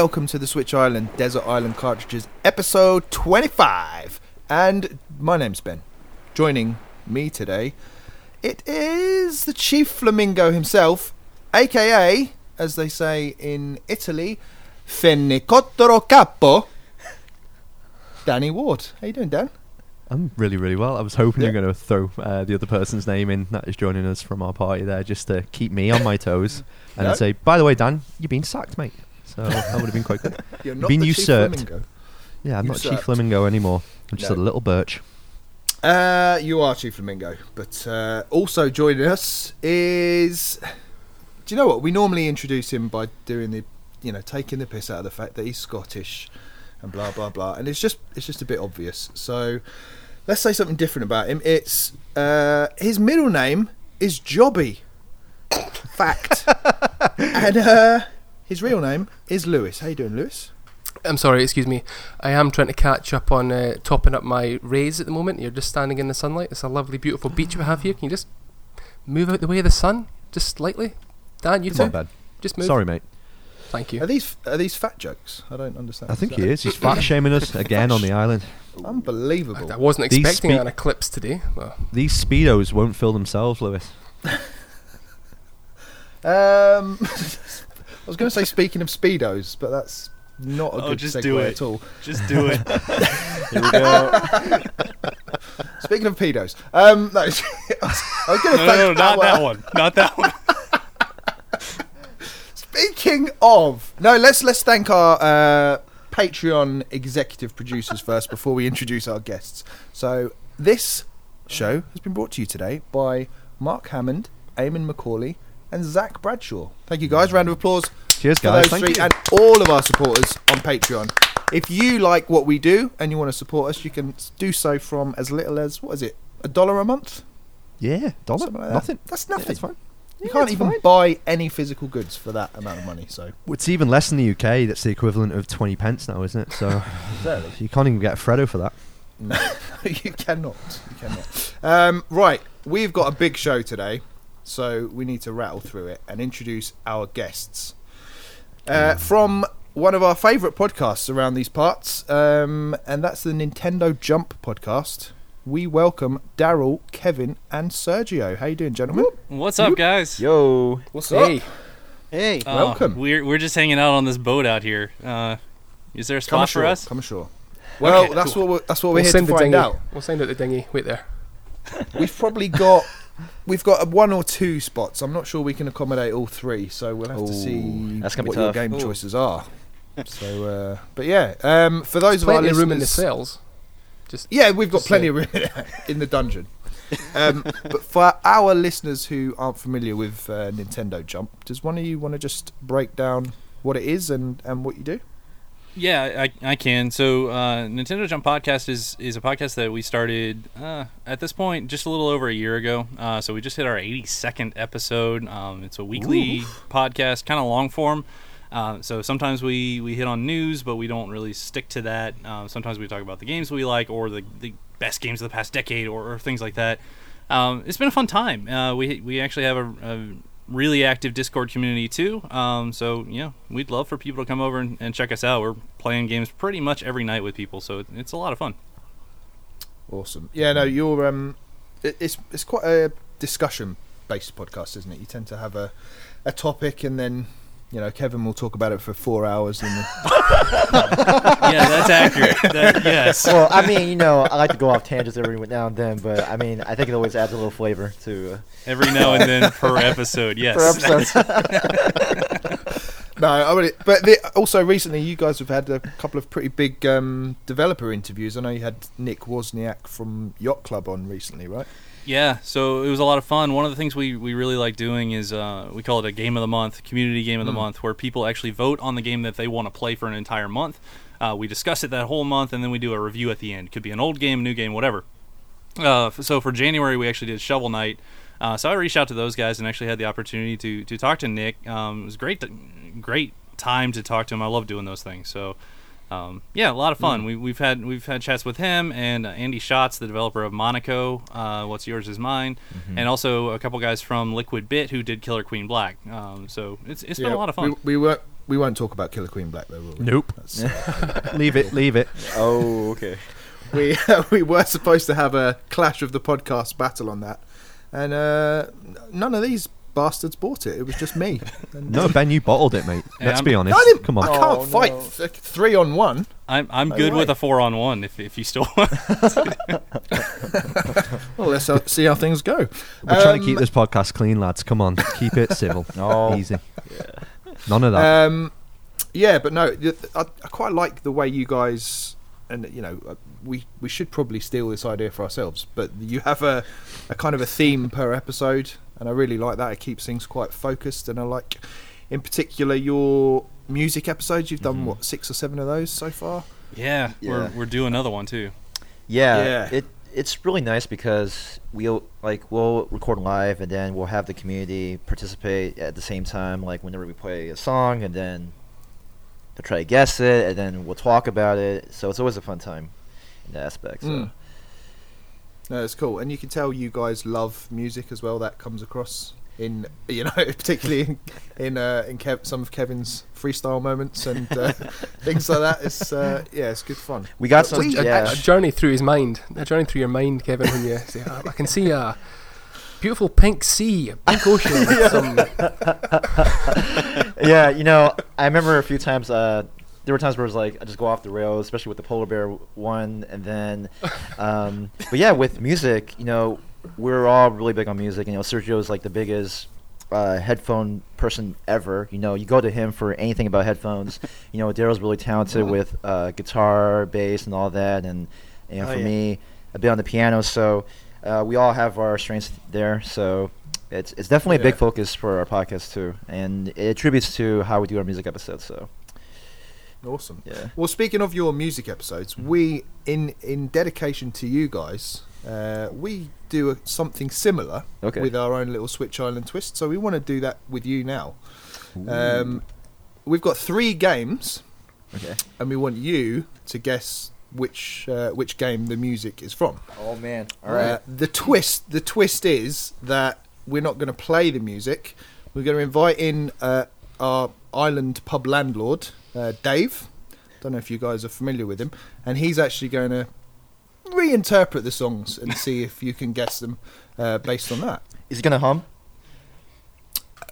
welcome to the Switch Island Desert Island Cartridges episode 25. And my name's Ben. Joining me today, it is the Chief Flamingo himself, aka, as they say in Italy, Fenicottero Capo, Danny Ward. How you doing, Dan? I'm really, really well. I was hoping Yeah. you're going to throw uh, the other person's name in that is joining us from our party there, just to keep me on my toes, and No. then say, "By the way, Dan, you've been sacked, mate." So that would have been quite good. You're not Been the Chief usurped. Flamingo. Yeah, I'm not Usurped. Chief Flamingo anymore. I'm just No. a little birch. Uh, you are Chief Flamingo, but uh, also joining us is. Do you know what? We normally introduce him by doing the, you know, taking the piss out of the fact that he's Scottish, and blah blah blah, and it's just it's just a bit obvious. So, let's say something different about him. It's uh, his middle name is Jobby. Fact, and uh, his real name is Lewis. How you doing, Lewis? I'm sorry, excuse me. I am trying to catch up on uh, topping up my rays at the moment. You're just standing in the sunlight. It's a lovely, beautiful beach we have here. Can you just move out the way of the sun, just slightly? Dan, you Come too. on, Ben. Just move. Sorry, mate. Thank you. Are these are these fat jokes? I don't understand. I think Is he is. He's fat shaming us again on the island. Unbelievable. I wasn't expecting spe- an eclipse today. Well, These speedos won't fill themselves, Lewis. Um, I was going to say speaking of speedos, but that's not a Oh, good just segue do it. at all. Just do it. Here we go. Speaking of pedos, um, no, I was going to No, thank no, no, not that one. Not that one. Speaking of, no, let's let's thank our uh, Patreon executive producers first before we introduce our guests. So this show has been brought to you today by Mark Hammond, Eamon Macaulay, and Zach Bradshaw. Thank you guys. Round of applause. Cheers, guys. Thank three you. and all of our supporters on Patreon. If you like what we do and you want to support us, you can do so from as little as what is it, a dollar a month? Yeah, dollar. Something like that. Nothing. That's nothing. it's fine. You Yeah, can't even fine. buy any physical goods for that amount of money. So It's even less in the UK. That's the equivalent of 20 pence now, isn't it? So you can't even get a Freddo for that. no, you cannot. You cannot. Um, right, we've got a big show today, so we need to rattle through it and introduce our guests. Uh, from one of our favourite podcasts around these parts, um, and that's the Nintendo Jump podcast. We welcome Daryl, Kevin, and Sergio. How you doing, gentlemen? What's up, guys? Yo. What's up? hey, Hey. Uh, welcome. We're we're just hanging out on this boat out here. Uh, is there a Come spot for us? Come ashore. Well, Okay, that's cool. what we're, that's what we're we'll here send to the find dinghy. out. We'll send out the dinghy. Wait there. We've probably got we've got one or two spots. I'm not sure we can accommodate all three, so we'll have to see that's gonna be what your tough. game Ooh. choices are. So, uh, but yeah, um, for those of our Plenty of listeners, room in the cells. Just yeah, we've got Just plenty say- of room in the dungeon. Um, but for our listeners who aren't familiar with uh, Nintendo Jump, does one of you want to just break down what it is and, and what you do? Yeah, I, I can. So, uh, Nintendo Jump Podcast is is a podcast that we started uh, at this point just a little over a year ago. Uh, so we just hit our 82nd episode. Um, it's a weekly podcast, kind of long form. Uh, so sometimes we, we hit on news, but we don't really stick to that. Uh, sometimes we talk about the games we like or the, the best games of the past decade or, or things like that. Um, it's been a fun time. Uh, we we actually have a, a really active Discord community too. Um, so yeah, we'd love for people to come over and, and check us out. We're playing games pretty much every night with people, so it, it's a lot of fun. Awesome. Yeah, no, you're um, it, it's it's quite a discussion based podcast, isn't it? You tend to have a a topic and then you know Kevin will talk about it for four hours and then yeah, that's accurate. That, yes. Well, I mean, you know, I like to go off tangents every now and then, but I mean, I think it always adds a little flavor to uh, Every now and then per episode. Yes. per episode. no, I mean, but the, also recently you guys have had a couple of pretty big um, developer interviews. I know you had Nick Wozniak from Yacht Club on recently, right? Yeah, so it was a lot of fun. One of the things we, we really like doing is uh, we call it a game of the month, community game of the Mm. month, where people actually vote on the game that they want to play for an entire month. Uh, we discuss it that whole month, and then we do a review at the end. Could be an old game, new game, whatever. Uh, so for January, we actually did Shovel Knight. Uh, so I reached out to those guys and actually had the opportunity to to talk to Nick. Um, it was great, to, great time to talk to him. I love doing those things. So um, yeah, a lot of fun. We, we've had we've had chats with him and uh, Andy Schatz, the developer of Monaco. Uh, What's yours is mine, and also a couple guys from Liquid Bit who did Killer Queen Black. Um, so it's it's been a lot of fun. We, we weren't we won't talk about Killer Queen Black though. Will we? Nope. Uh, leave it. Leave it. Oh, okay. we we were supposed to have a clash of the podcast battle on that, and uh, none of these bastards bought it. It was just me. No, Ben, you bottled it, mate. Yeah, Let's I'm- be honest. I didn't. Come on. I can't Oh, fight no. th- three on one. I'm I'm Oh, good with a four on one. If if you still want. Well, let's uh, see how things go. We're trying to Um, keep this podcast clean, lads. Come on, keep it civil. Oh. Easy. None of that. Um, yeah, but no, I quite like the way you guys, and you know, uh, we we should probably steal this idea for ourselves. But you have a, a kind of a theme per episode, and I really like that. It keeps things quite focused, and I like, in particular, your music episodes. You've done what six or seven of those so far. yeah, Yeah. we're we're due another one too. Yeah, Yeah. it it's really nice because we'll like we'll record live and then we'll have the community participate at the same time. Like whenever we play a song, and then they'll try to guess it, and then we'll talk about it. So it's always a fun time in that aspect. So. Mm. No, it's cool, and you can tell you guys love music as well. That comes across in you know, particularly in in, uh, in Kev- some of Kevin's freestyle moments and uh, things like that. It's uh, yeah, it's good fun. We got But some. we- a, yeah. a journey through his mind. A journey through your mind, Kevin. When you say, "Ah, I can see a beautiful pink sea, a pink ocean. with some, yeah, you know, I remember a few times. There were times where it was like I just go off the rails, especially with the polar bear one, and then, um, but yeah, with music, you know, we're all really big on music. You know, Sergio's like the biggest uh, headphone person ever. You know, you go to him for anything about headphones. You know, Daryl's really talented with uh, guitar, bass, and all that, and and Oh, for yeah. me, a bit on the piano. So uh, we all have our strengths there. So it's it's definitely a big focus for our podcast too, and it attributes to how we do our music episodes. So Awesome. yeah, Well, speaking of your music episodes, we in in dedication to you guys, uh, we do a, something similar Okay. with our own little Switch Island twist. So we want to do that with you now. Um, we've got three games, okay. and we want you to guess which uh, which game the music is from. Oh man, All right. Uh, the twist the twist is that we're not going to play the music. We're going to invite in uh, our island pub landlord, uh, Dave. Don't know if you guys are familiar with him, and he's actually going to reinterpret the songs and see if you can guess them uh, based on that. Is he gonna hum?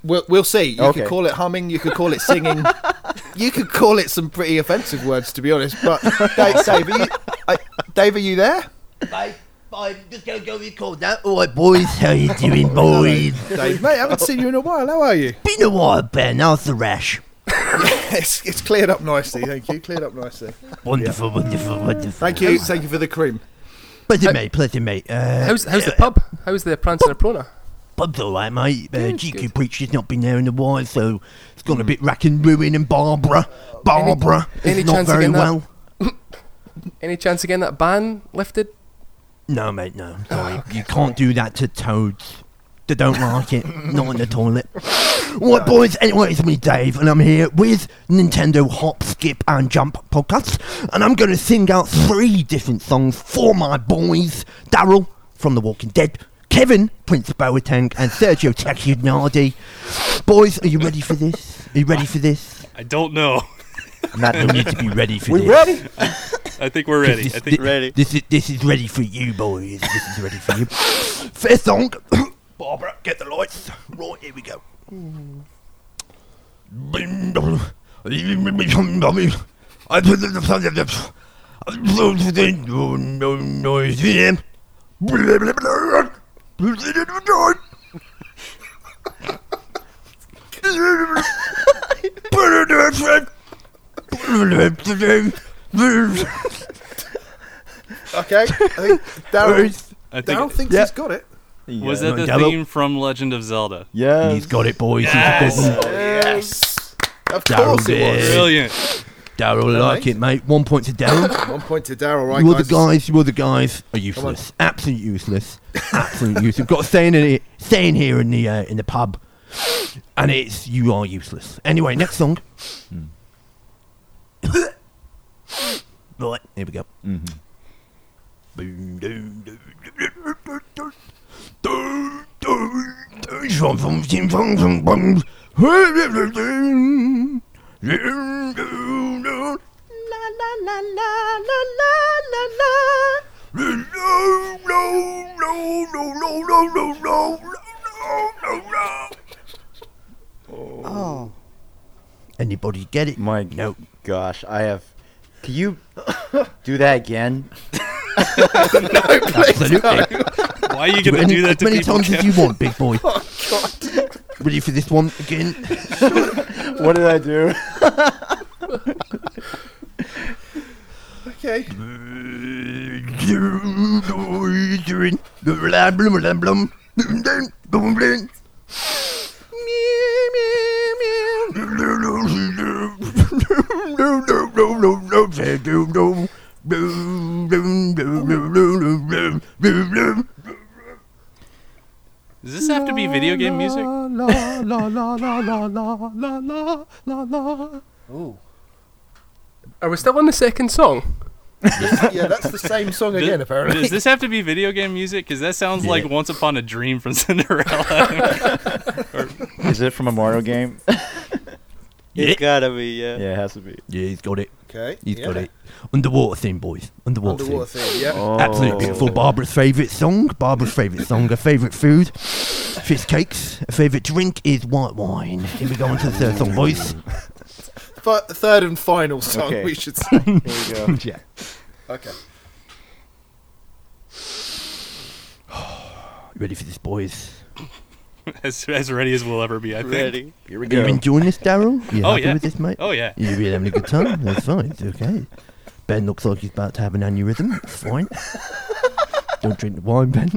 We'll, we'll see. You Okay. could call it humming. You could call it singing. you could call it some pretty offensive words, to be honest. But Dave, Dave, are you, uh, Dave, are you there? Bye. Bye. Just gonna go record that. All right, boys. How you doing, boys? Dave, mate, I haven't seen you in a while. How are you? Been a while, Ben. How's the rash? It's, it's cleared up nicely. Thank you. Cleared up nicely. Wonderful, wonderful, wonderful. Thank you. Thank you for the cream. Pleasure, mate. Pleasure, mate. Uh, how's how's the pub? How's the Prance and Prona? pub's all right, mate. Uh, Good, GQ good. Preacher's not been there in a while, so it's gone a bit rack and ruin. And Barbara, Barbara, any is not chance of very getting that- well. Any chance again that ban lifted? No, mate, no. Sorry. You can't do that to toads. They don't like it. Not in the toilet. Right, boys. Anyway, it's me, Dave, and I'm here with Nintendo Hop, Skip, and Jump podcast. And I'm going to sing out three different songs for my boys Daryl from The Walking Dead, Kevin, Prince Boateng, and Sergio Tachinardi. Boys, are you ready for this? Are you ready for this? I don't know. Matt, You need to be ready for we this. ready? I think we're ready. This, I think thi- This is this is ready for you, boys. This is ready for you. First song, Barbara, get the lights. Right, here we go. I put the sound of the. No noise in. Okay. I think Darren, I think Darren thinks Yeah. he's got it. Was Yeah. that the Yellow. theme from Legend of Zelda? Yes. He's got it, boys. Yes. He's got it. Yes. Of Darren course it was. Brilliant. Daryl, like it, mate. One point to Daryl. One point to Daryl, right, you other guys? guys, You're the guys are useless. Absolute useless. Absolute useless. Got to stay in here, stay in here in the uh, in the pub, and it's you are useless. Anyway, next song. right, here we go. Oh. Anybody get it? My No. gosh, I have. Can you do that again? Absolutely. Why are you Do going to do that as to many people? times as you want, big boy. Oh, Ready for this one again? What did I do? Okay. Does this have to be video game music? Ooh. Are we still on the second song? yeah, that's the same song again, apparently. Does this have to be video game music? Because that sounds like Once Upon a Dream from Cinderella. Is it from a Mario game? Yeah. It's gotta be, yeah. yeah, it has to be. Yeah, he's got it. Okay. He's yeah. got it. Underwater theme, boys. Underwater, Underwater theme. theme, yeah. Oh. Absolutely beautiful. Barbara's favourite song. Barbara's favourite song. Her favourite food. Fish cakes. Her favourite drink is white wine. Here we go on to the third song, boys. Th- third and final song, Okay. we should say. Here we go. yeah. okay. Ready for this, boys? as, as ready as we'll ever be, I think. Ready. Here we Are you enjoying this, Daryl? You Oh, happy yeah. with this, mate? Oh, yeah. You really having a good time? That's fine. It's okay. Ben looks like he's about to have an aneurysm. It's fine. Don't drink the wine, Ben.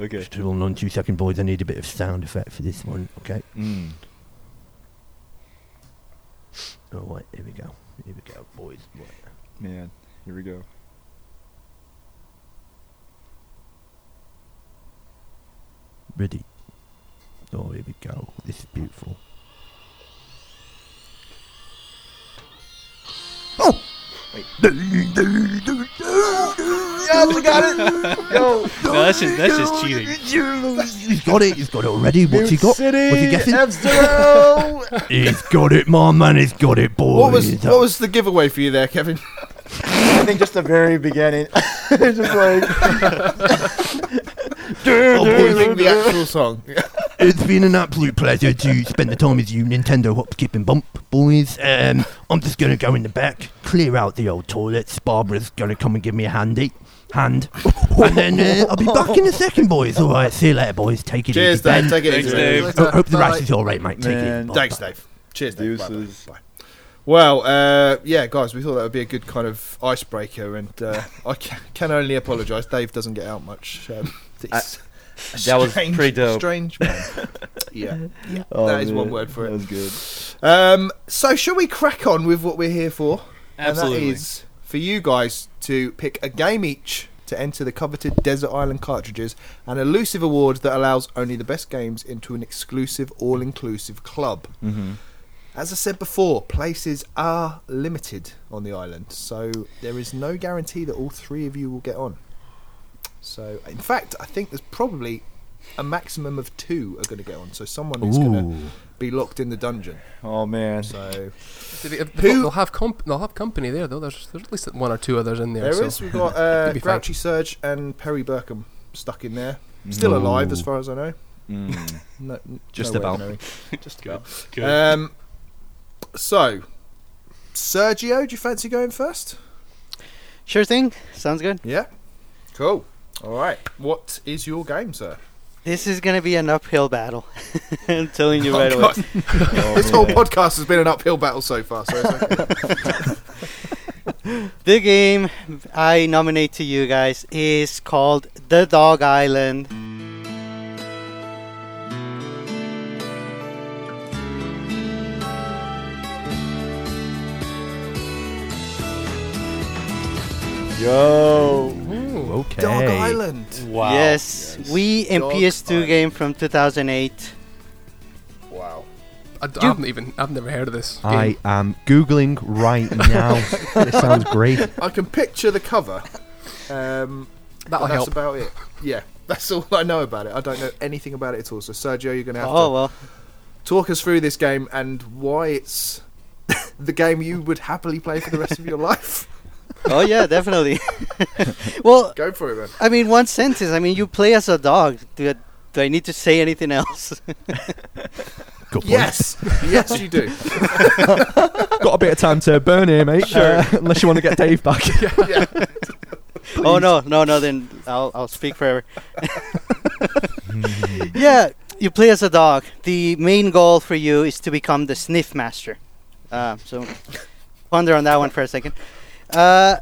Okay. Just hold on two second, boys. I need a bit of sound effect for this one. Okay. Mm. All right. Here we go. Here we go, boys. Right. Man, here we go. Ready. Oh, here we go. This is beautiful. Oh! Wait. Yeah, we got it! Yo! No, that's just- that's just cheating. He's got it, he's got it already. What's he got? What's he guessing? F-Zero! He's got it, my man, he's got it, boys. What was what was the giveaway for you there, Kevin? I think just the very beginning. It's just like. Oh, boy, think the actual song. It's been an absolute pleasure to spend the time with you, Nintendo Hop, Skip and Bump boys. Um, I'm just going to go in the back, clear out the old toilets. Barbara's going to come and give me a handy hand, and then uh, I'll be back in a second, boys. All right, see you later, boys. Take it Cheers, easy. Dave. Ben. Take it Thanks, easy. Dave. Ho- hope the Bye. rash is all right, mate. Take Man. it. Bye. Thanks, Dave. Cheers, Dave. Bye, bye, Deuces. bye. Well, uh, yeah, guys, we thought that would be a good kind of icebreaker, and uh, I can only apologise. Dave doesn't get out much. Um, he's a that was strange- pretty dope. Strange man. yeah, yeah. Oh, that is man, one word for it. That was good. Um, so, shall we crack on with what we're here for? Absolutely. And that is for you guys to pick a game each to enter the coveted Desert Island cartridges, an elusive award that allows only the best games into an exclusive, all inclusive club. Mm-hmm. As I said before, places are limited on the island, so there is no guarantee that all three of you will get on. So, in fact, I think there's probably a maximum of two are going to get on. So, someone is going to be locked in the dungeon. Oh man. So, they- Who- They'll have comp- they'll have company there though. There's, there's at least one or two others in there. There so. is. We've got uh, Could be fine. Surge and Perry Burkham stuck in there. Still Ooh. alive, as far as I know. Mm. No, Just no way of about. Just Good. about. Good. Um, so, Sergio, do you fancy going first? Sure thing. Sounds good. Yeah. Cool. All right. What is your game, sir? This is gonna be an uphill battle. I'm telling you Oh, right away. God. Oh, this whole man. podcast has been an uphill battle so far. So it's okay. The game I nominate to you guys is called The Dog Island. Yo. Ooh. Okay. Dog Island. wow. Yes, Yes. we and Dog PS2 Island. game from 2008. Wow. I, d- I haven't even I've never heard of this. I game. am googling right now. this sounds great. I can picture the cover. Um, That'll but that's help. about it. Yeah. That's all I know about it. I don't know anything about it at all. So, Sergio, you're going to have Oh to well, talk us through this game and why it's the game you would happily play for the rest of your life. Oh yeah, definitely. well, Go for it, man. I mean, one sentence. I mean, you play as a dog. Do I, do I need to say anything else? Good. Yes, yes, you do. Got a bit of time to burn here, mate. Sure. uh, unless you want to get Dave back. yeah. oh no, no, no. Then I'll I'll speak forever. yeah, you play as a dog. The main goal for you is to become the sniff master. Uh, so ponder on that one for a second. Uh,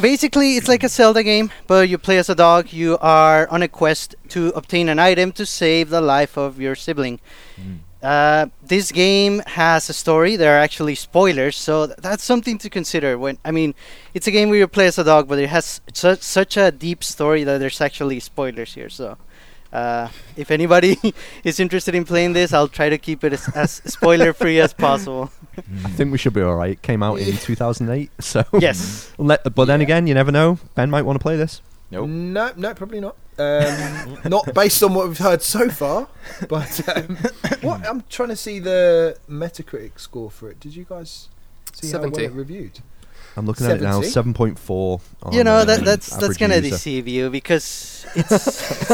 basically, it's like a Zelda game, but you play as a dog. You are on a quest to obtain an item to save the life of your sibling. Uh, this game has a story. There are actually spoilers, so th- that's something to consider. When I mean, it's a game where you play as a dog, but it has such such a deep story that there's actually spoilers here. So, uh, if anybody is interested in playing this, I'll try to keep it as, as spoiler free as possible. I think we should be all right. It came out in 2008, so yes. Let, but then again, you never know. Ben might want to play this. Nope. No, no, probably not. Um, not based on what we've heard so far. But um, what I'm trying to see the Metacritic score for it. Did you guys see how well it reviewed? I'm looking at it now. 70? 7.4. you know that that's that's gonna deceive you because it's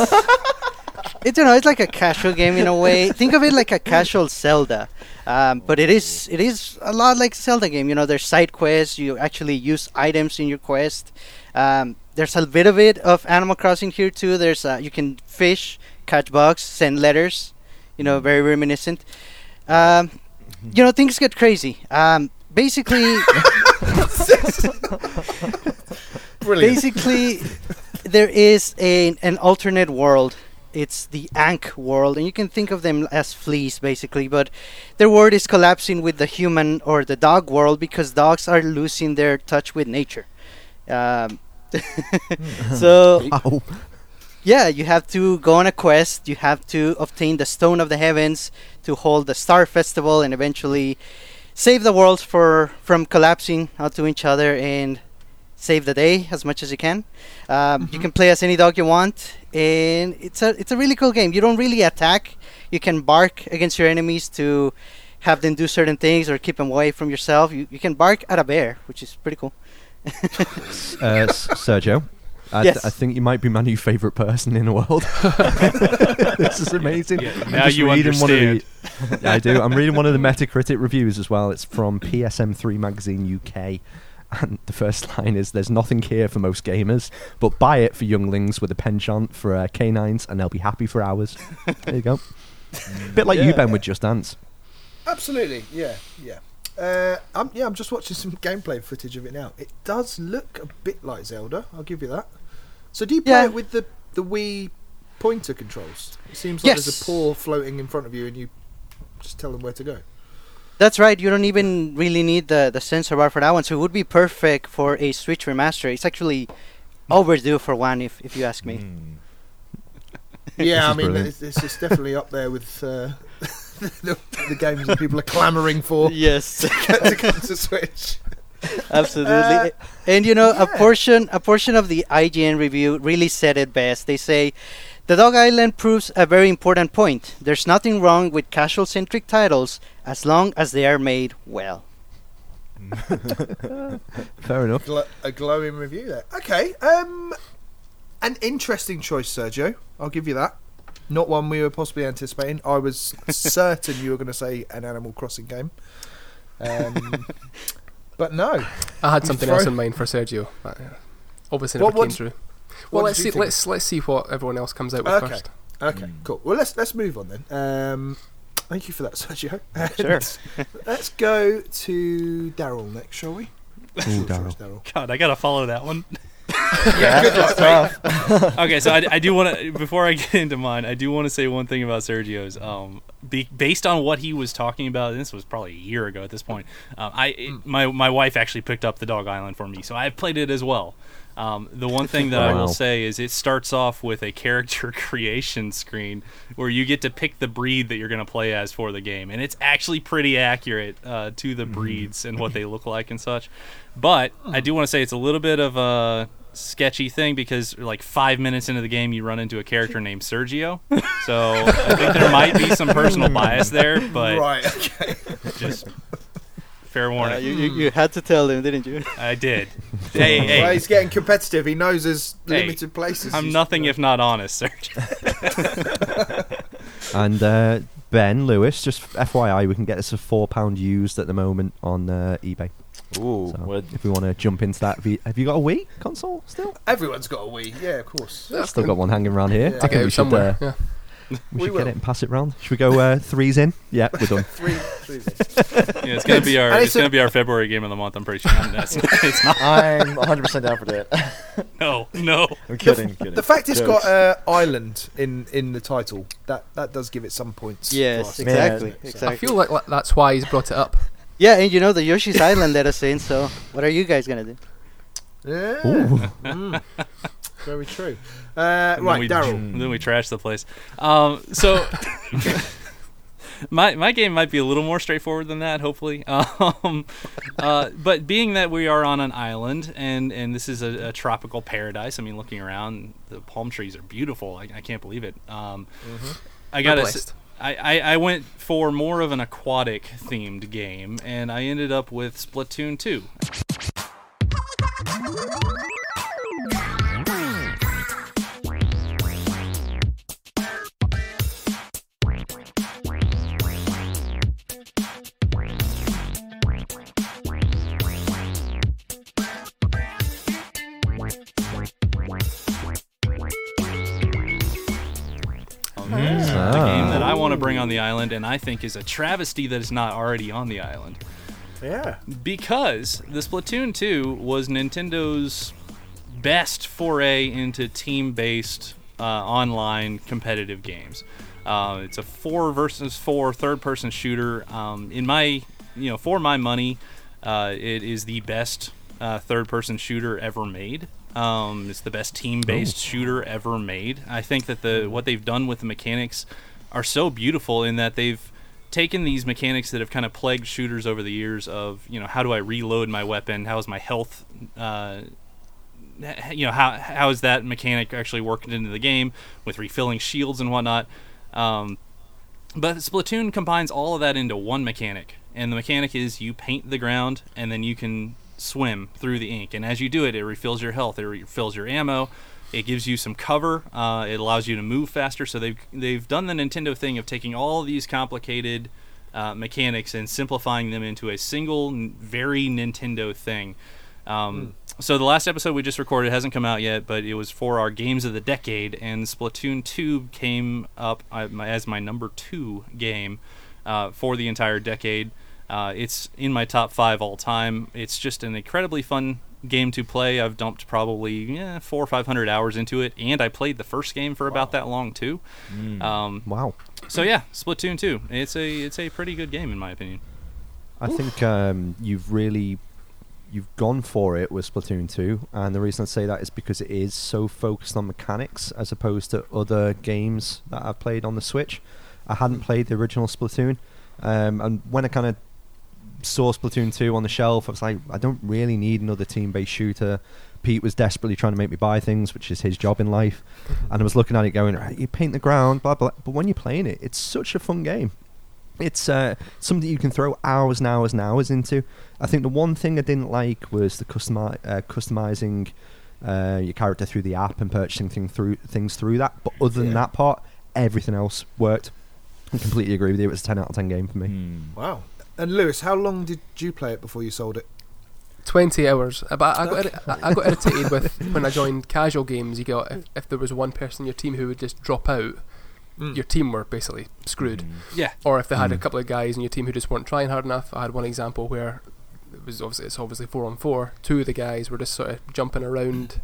it's you know it's like a casual game in a way. Think of it like a casual Zelda, um, but it is it is a lot like Zelda game. You know, there's side quests. You actually use items in your quest. Um, there's a bit of it of Animal Crossing here too. There's uh, you can fish, catch bugs, send letters. You know, very reminiscent. Um, you know, things get crazy. Um, basically. Brilliant. basically there is a, an alternate world it's the ankh world and you can think of them as fleas basically but their world is collapsing with the human or the dog world because dogs are losing their touch with nature um, so Ow. yeah you have to go on a quest you have to obtain the stone of the heavens to hold the star festival and eventually save the world for from collapsing onto each other and save the day as much as you can um, you can play as any dog you want and it's a it's a really cool game you don't really attack you can bark against your enemies to have them do certain things or keep them away from yourself you, you can bark at a bear which is pretty cool Uh, Sergio, I, th- I think you might be my new favourite person in the world. this is amazing. Yeah, I'm now you reading one of the- understand. I do. I'm reading one of the Metacritic reviews as well. It's from PSM3 Magazine UK. And the first line is There's nothing here for most gamers, but buy it for younglings with a penchant for uh, canines, and they'll be happy for hours. there you go. Bit like you, Ben, with Just Dance. Absolutely, yeah, yeah. Uh, I'm, yeah, I'm just watching some gameplay footage of it now. It does look a bit like Zelda. I'll give you that. So do you play Yeah. it with the the Wii pointer controls? It seems like there's a paw floating in front of you, and you just tell them where to go. That's right. You don't even really need the the sensor bar for that one, so it would be perfect for a Switch remaster. It's actually overdue for one, if if you ask me. Yeah, I mean, brilliant. it's, it's definitely up there with uh, the, the games that people are clamouring for Yes, to come to Switch. absolutely. Uh, and you know, a portion a portion of the IGN review really said it best. They say. The Dog Island proves a very important point. There's nothing wrong with casual centric titles as long as they are made well. Fair enough. Glo- a glowing review there. Okay, um, an interesting choice, Sergio. I'll give you that. Not one we were possibly anticipating. I was certain you were going to say an Animal Crossing game. Um, but no. I had something throw- else in mind for Sergio, but uh, obviously What- never what came d- through. What Well, let's see. think? Let's let's see what everyone else comes out with Okay. first. Okay, cool. Well, let's let's move on then. Um, thank you for that, Sergio. Sure. And let's go to Daryl next, shall we? Ooh, Daryl. Daryl. God, I gotta follow that one. Yeah, that's tough. okay, so I, I do want to before I get into mine, I do want to say one thing about Sergio's. Um, be, based on what he was talking about, and this was probably a year ago at this point. Um, I it- my my wife actually picked up the Dog Island for me, so I've played it as well. Um, the one thing that I will say is it starts off with a character creation screen where you get to pick the breed that you're going to play as for the game, and it's actually pretty accurate uh, to the breeds and what they look like and such. But I do want to say it's a little bit of a sketchy thing because like five minutes into the game you run into a character named Sergio. So I think there might be some personal bias there, but right. Okay. just fair Uh, warning. you, you, you had to tell them, didn't you? I did. Hey, hey, Well, he's getting competitive. He knows there's Hey, limited places. I'm He's- nothing if not honest, Sergio. And uh, Ben Lewis, just FYI, we can get this for four pound used at the moment on uh, eBay. Ooh, So if we want to jump into that, have you, have you got a Wii console still? Everyone's got a Wii. Yeah, of course. I've still got one hanging around here. Yeah. I Take think we should, somewhere. uh, yeah. we We should will. get it and pass it round. Should we go uh, threes in? Yeah, we're done. Three, three. Yeah, it's gonna be our it's it's gonna be our February game of the month. I'm pretty sure. That's, it's not. I'm 100% down for that. No, no. I'm kidding. kidding. The fact it's Jokes. got uh, island in in the title that that does give it some points. for Yes, exactly. Man. exactly. I feel like that's why he's brought it up. yeah, and you know the Yoshi's Island let us in. So what are you guys gonna do? Yeah. Ooh. Mm. Very true. Uh, then right, we, Daryl. Then we trash the place. Um, so my my game might be a little more straightforward than that, hopefully. Um, uh, but being that we are on an island and and this is a, a tropical paradise, I mean, looking around, the palm trees are beautiful. I, I can't believe it. Um, I We're got. I, I, I went for more of an aquatic themed game, and I ended up with Splatoon 2. The game that I want to bring on the island, and I think is a travesty that is not already on the island. Yeah. because the Splatoon 2 was Nintendo's best foray into team-based uh, online competitive games. Uh, it's a four versus four third-person shooter. Um, in my, you know, for my money, uh, it is the best uh, third-person shooter ever made. Um, it's the best team-based shooter ever made. I think that the what they've done with the mechanics are so beautiful in that they've taken these mechanics that have kind of plagued shooters over the years of you know how do I reload my weapon, how is my health, uh, you know how how is that mechanic actually working into the game with refilling shields and whatnot. Um, but Splatoon combines all of that into one mechanic, and the mechanic is you paint the ground and then you can swim through the ink, and as you do it, it refills your health, it refills your ammo. It gives you some cover. Uh, it allows you to move faster. So they've they've done the Nintendo thing of taking all of these complicated uh, mechanics and simplifying them into a single, very Nintendo thing. Um, So the last episode we just recorded hasn't come out yet, but it was for our games of the decade, and Splatoon 2 came up uh, as my number two game uh, for the entire decade. Uh, it's in my top five all time. It's just an incredibly fun game to play. I've dumped probably eh, four or five hundred hours into it, and I played the first game for about that long too. Um, Wow. so yeah, Splatoon 2. It's a it's a pretty good game in my opinion. I think um, you've really you've gone for it with Splatoon 2, and the reason I say that is because it is so focused on mechanics as opposed to other games that I've played on the Switch. I hadn't played the original Splatoon, um, and when I kind of saw Splatoon 2 on the shelf, I was like, I don't really need another team-based shooter. Pete was desperately trying to make me buy things, which is his job in life, and I was looking at it going, right, you paint the ground, blah blah. But when you're playing it, it's such a fun game. It's uh, something you can throw hours and hours and hours into. I think the one thing I didn't like was the customi- uh, customizing uh, your character through the app and purchasing thing through things through that. But other than Yeah. that part, everything else worked. I completely agree with you. It was a ten out of ten game for me. Hmm. Wow. And Lewis, how long did you play it before you sold it? 20 hours. But I got, irri- I I got irritated with when I joined casual games. You got if, if there was one person in your team who would just drop out, Mm. your team were basically screwed. Yeah. Or if they had a Mm. couple of guys in your team who just weren't trying hard enough. I had one example where it was obviously it's obviously four on four. Two of the guys were just sort of jumping around,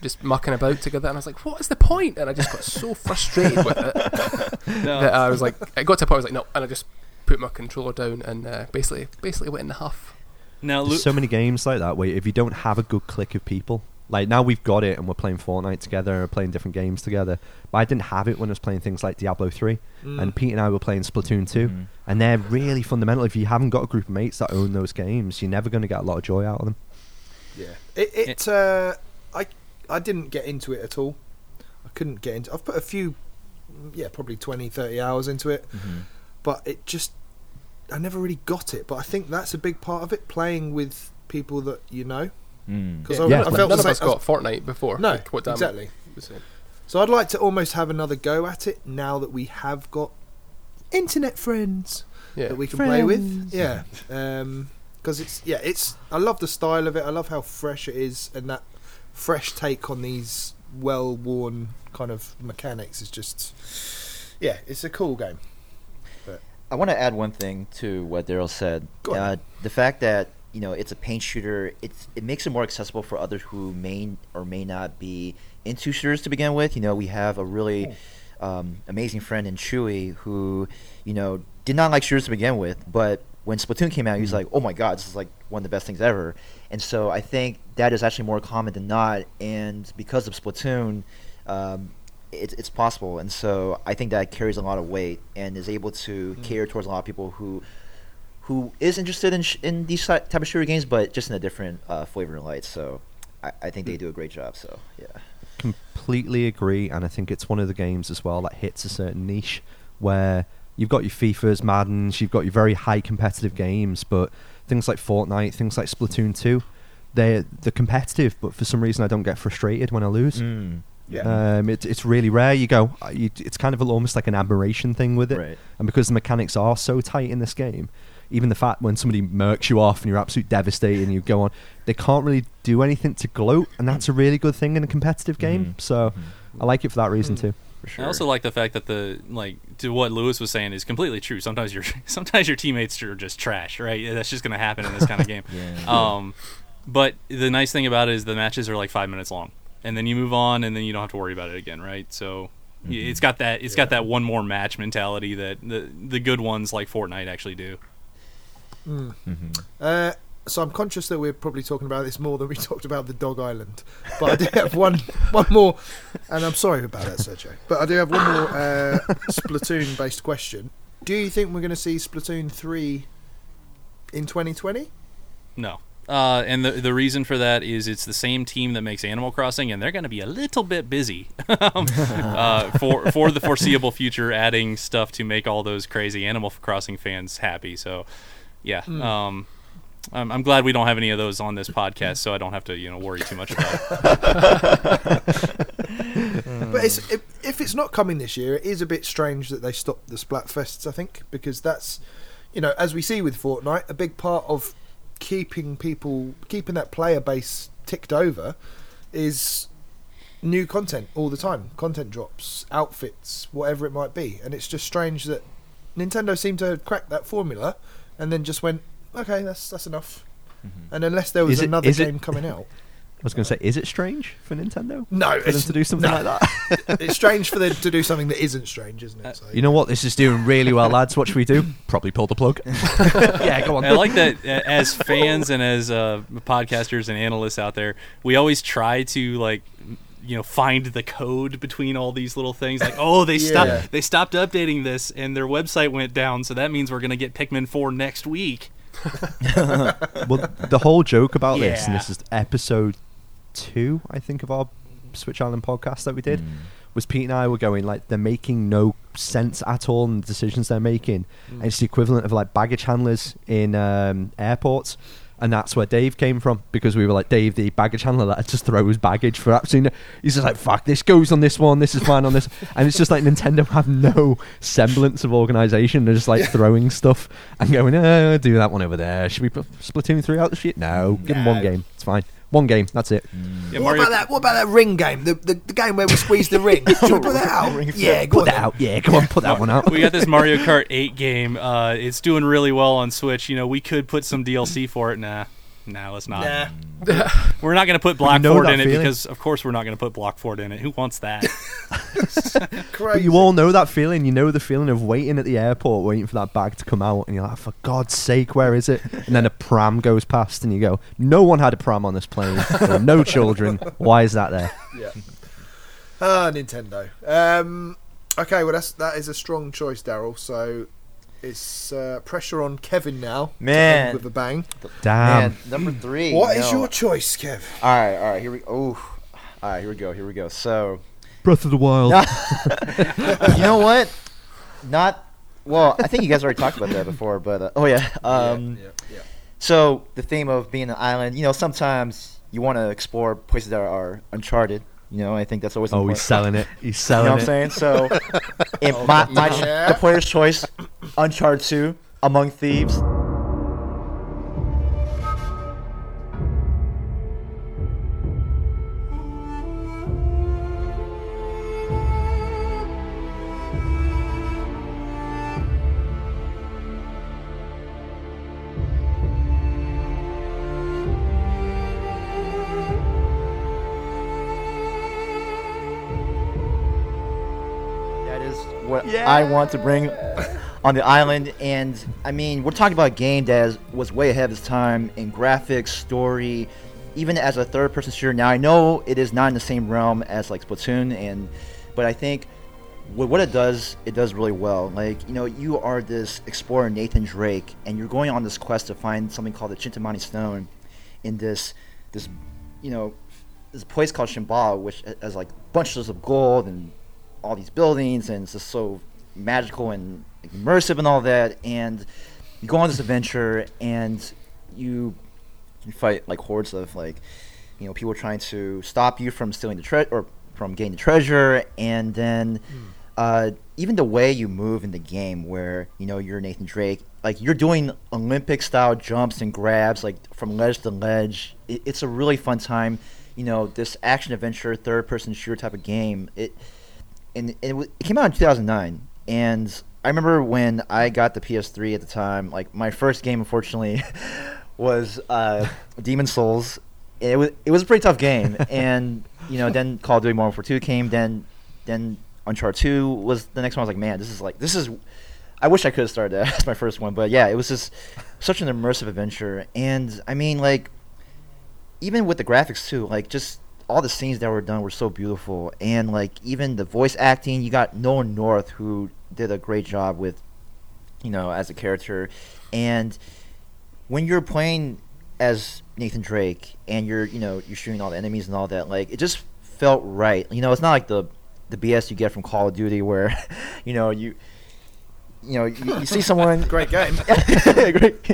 just mucking about together, and I was like, "What is the point?" And I just got so frustrated with it No. that I was like, it got to a point I was like, "No," and I just put my controller down and uh, basically basically went in the huff. Now, Lu- There's so many games like that where if you don't have a good click of people, like now we've got it and we're playing Fortnite together and playing different games together. But I didn't have it when I was playing things like Diablo 3 Mm. and Pete and I were playing Splatoon 2 Mhm. and they're really fundamental. If you haven't got a group of mates that own those games, you're never going to get a lot of joy out of them. Yeah. It, it uh, I I didn't get into it at all. I couldn't get into. I've put a few, yeah, probably 20, 30 hours into it, Mm-hmm. But it just I never really got it. But I think that's a big part of it, playing with people that you know. Mm. Because Yeah, I, Yeah, I like felt None of us got Fortnite before. no, like what exactly. was. So I'd like to almost have another go at it now that we have got internet friends Yeah. that we can play with. Yeah, because it's yeah, it's. I love the style of it. I love how fresh it is, and that fresh take on these well-worn kind of mechanics is just. Yeah, it's a cool game. I want to add one thing to what Daryl said. Uh, the fact that you know it's a paint shooter, it's it makes it more accessible for others who may or may not be into shooters to begin with. You know, we have a really um, amazing friend in Chewy who, you know, did not like shooters to begin with, but when Splatoon came out, he was like, "Oh my god, this is like one of the best things ever." And so I think that is actually more common than not, and because of Splatoon. Um, it's, it's possible, and so I think that carries a lot of weight and is able to mm. cater towards a lot of people who who is interested in sh- in these type of shooter games, but just in a different uh, flavor and light. So I, I think they mm. do a great job. So yeah, completely agree, and I think it's one of the games as well that hits a certain niche where you've got your FIFA's, Madden's, you've got your very high competitive games, but things like Fortnite, things like Splatoon 2, they're, they're competitive, but for some reason I don't get frustrated when I lose. Mm. Yeah. Um, it, it's really rare. You go, uh, you, it's kind of almost like an admiration thing with it, Right. and because the mechanics are so tight in this game, even the fact when somebody murks you off and you're absolutely devastated and you go on, they can't really do anything to gloat, and that's a really good thing in a competitive game. Mhm. So I like it for that reason too. for sure. I also like the fact that the like to what Lewis was saying is completely true. Sometimes your sometimes your teammates are just trash, right? That's just going to happen in this kind of game. Yeah. Um, but the nice thing about it is the matches are like five minutes long, and then you move on, and then you don't have to worry about it again, right? So y Mhm. it's got that it's got that one more match mentality that the the good ones like Fortnite actually do. Mm. Mhm. Uh, so I'm conscious that we're probably talking about this more than we talked about the Dog Island, but I do have one one more, and I'm sorry about that, Sergio. But I do have one more uh, Splatoon-based question. Do you think we're going to see Splatoon three in 2020? No. Uh, and the the reason for that is it's the same team that makes Animal Crossing, and they're going to be a little bit busy um, uh, for for the foreseeable future, adding stuff to make all those crazy Animal Crossing fans happy. So, yeah, um, I'm, I'm glad we don't have any of those on this podcast, so I don't have to you know worry too much about it. But it's, if, if it's not coming this year, it is a bit strange that they stopped the Splatfests. I think because that's, you know, as we see with Fortnite, a big part of keeping people, keeping that player base ticked over, is new content all the time. Content drops, outfits, whatever it might be, and it's just strange that Nintendo seemed to crack that formula, and then just went, okay, that's that's enough. Mm-hmm. And unless there was Is it- another is it- game coming out, I was going to say, is it strange for Nintendo no, for them to do something no. like that? it's strange for them to do something that isn't strange, isn't it? So, You know what? This is doing really well, lads. What should we do? Probably pull the plug. yeah, go on. I like that uh, as fans and as uh, podcasters and analysts out there, we always try to like you know find the code between all these little things like oh they Yeah. stopped they stopped updating this and their website went down so that means we're going to get Pikmin 4 next week. well, the whole joke about this, and this is episode two, I think, of our Switch Island podcast that we did, was Pete and I were going like they're making no sense at all in the decisions they're making, and it's the equivalent of like baggage handlers in um, airports. And that's where Dave came from because we were like Dave, the baggage handler that just throws baggage for absolutely. No, he's just like fuck. This goes on this one. This is fine on this, and it's just like Nintendo have no semblance of organization. They're just like throwing stuff and going, uh, do that one over there. Should we put Splatoon three out the shit? No, give them one game. It's fine. One game. That's it. Yeah, what Mario- about that? What about that ring game? The, the, the game where we squeeze the ring. Should we put that out? yeah, go Put on that then. out. Yeah, come on, put that one out. we got this Mario Kart 8 game. Uh, it's doing really well on Switch. You know, we could put some DLC for it. Nah, nah, let's not. Nah. We're not going to put Block know in it feeling. because, of course, we're not going to put Block Ford in it. Who wants that? But you all know that feeling. You know the feeling of waiting at the airport, waiting for that bag to come out, and you're like, for God's sake, where is it? And then a pram goes past, and you go, no one had a pram on this plane. There were no children. Why is that there? yeah. Ah, Nintendo. Um, okay, well that's that is a strong choice, Daryl. So it's uh, pressure on Kevin now. Man. with a bang. Damn. Man, number three. What is no. your choice, Kev? All right, all right. Here we. Oh, All right, here we go. Here we go. So, Breath of the Wild. you know what? Not well. I think you guys already talked about that before, but uh, oh yeah. Um, yeah, yeah. So the theme of being an island, you know, sometimes you want to explore places that are uncharted. You know, I think that's always Oh, important. he's selling it. He's selling. You know what I'm saying? So, in my, my Yeah. the player's choice, Uncharted 2, Among Thieves. I want to bring on the island. And I mean, we're talking about a game that was way ahead of its time in graphics, story, even as a third-person shooter. Now I know it is not in the same realm as like Splatoon, and but I think what it does, it does really well. Like you know, you are this explorer Nathan Drake, and you're going on this quest to find something called the Chintamani Stone in this this you know this place called Shambhala, which has like bunches of gold and all these buildings, and it's just so magical and immersive and all that. And you go on this adventure, and you you fight like hordes of like you know people trying to stop you from stealing the treasure or from getting the treasure, and then. Uh, even the way you move in the game, where you know you're Nathan Drake, like you're doing Olympic style jumps and grabs, like from ledge to ledge. It, it's a really fun time. You know, this action adventure, third person shooter type of game. It and, and it, w- it came out in 2009 and i remember when i got the ps3 at the time like my first game unfortunately was uh, Demon's Souls. It was, it was a pretty tough game. And you know then call of duty modern warfare 2 came then then uncharted 2 was the next one. I was like man this is like this is i wish i could have started that. As my first one. But yeah it was just such an immersive adventure. And i mean like even with the graphics too, like just all the scenes that were done were so beautiful, and like even the voice acting, you got Nolan North who did a great job with, you know, as a character, and when you're playing as Nathan Drake and you're you know you're shooting all the enemies and all that, like it just felt right. You know, it's not like the the BS you get from Call of Duty where, you know you. You know, you, you see someone Great game. Great.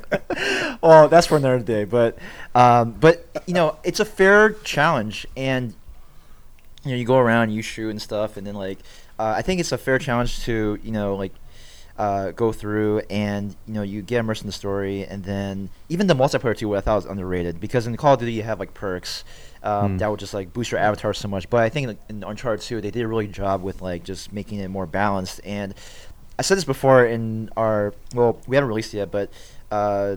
well, that's for another day. But, um, but you know, it's a fair challenge, and you know, you go around, you shoot and stuff, and then like, uh, I think it's a fair challenge to you know like. Uh, go through and you know you get immersed in the story and then even the multiplayer too what I thought was underrated because in Call of Duty you have like perks um, Hmm. that would just like boost your avatar so much but I think like, in Uncharted 2 they did a really good job with like just making it more balanced and I said this before in our well, we haven't released it yet, but uh,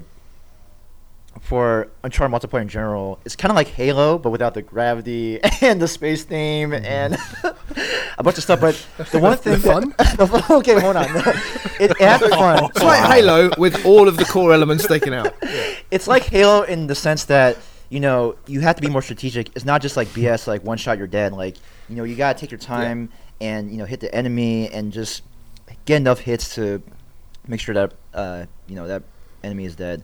for Uncharted multiplayer in general, it's kind of like Halo, but without the gravity and the space theme Mm-hmm. and a bunch of stuff. But the one thing fun? that, okay, hold on, it, it has fun. It's like Halo with all of the core elements taken out. It's like Halo in the sense that you know you have to be more strategic. It's not just like BS, like one shot you're dead. Like you know you gotta take your time and you know hit the enemy and just get enough hits to make sure that uh, you know that enemy is dead.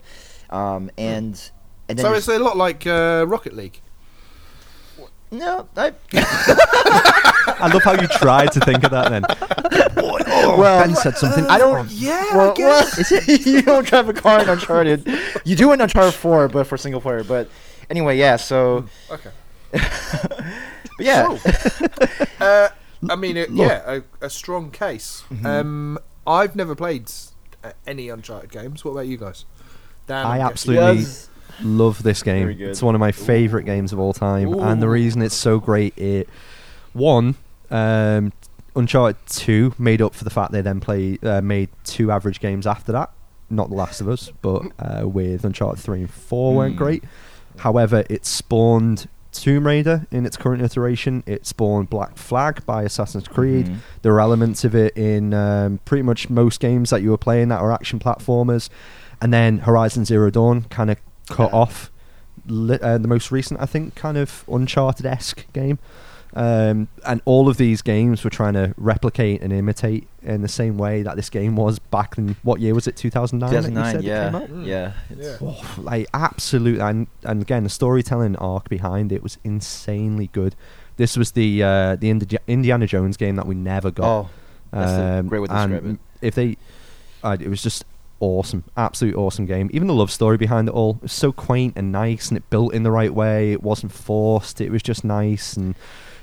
Um, and and then So it's a lot like uh, Rocket League. no, I, I love how you tried to think of that then. well, Ben said something. I don't. Yeah, well, I guess. well, is it? you don't drive a car in Uncharted. You do in Uncharted Four, but for single player. But anyway, yeah. So, Okay. but yeah. Uh, I mean, it, yeah, a, a strong case. Um, I've never played uh, any Uncharted games. What about you guys? Dan, I absolutely Yes. love this game. It's one of my favorite games of all time, and the reason it's so great, it one, um, Uncharted Two made up for the fact they then play uh, made two average games after that. Not The Last of Us, but uh, with Uncharted Three and Four weren't Mm. great. However, it spawned Tomb Raider in its current iteration. It spawned Black Flag by Assassin's Creed. Mhm. There are elements of it in um, pretty much most games that you were playing that are action platformers. And then Horizon Zero Dawn kind of cut Yeah. off li- uh, the most recent, I think, kind of Uncharted esque game. Um, and all of these games were trying to replicate and imitate in the same way that this game was back in what year was it? 2009. that 2009, it yeah, came out? Mm. yeah. Yeah. Oh, like absolute and and again the storytelling arc behind it was insanely good. This was the uh, the Indi- Indiana Jones game that we never got. Oh, that's a Um, great way to and. If they, uh, it was just awesome, absolute awesome game. Even the love story behind it all it was so quaint and nice, and it built in the right way. It wasn't forced. It was just nice, and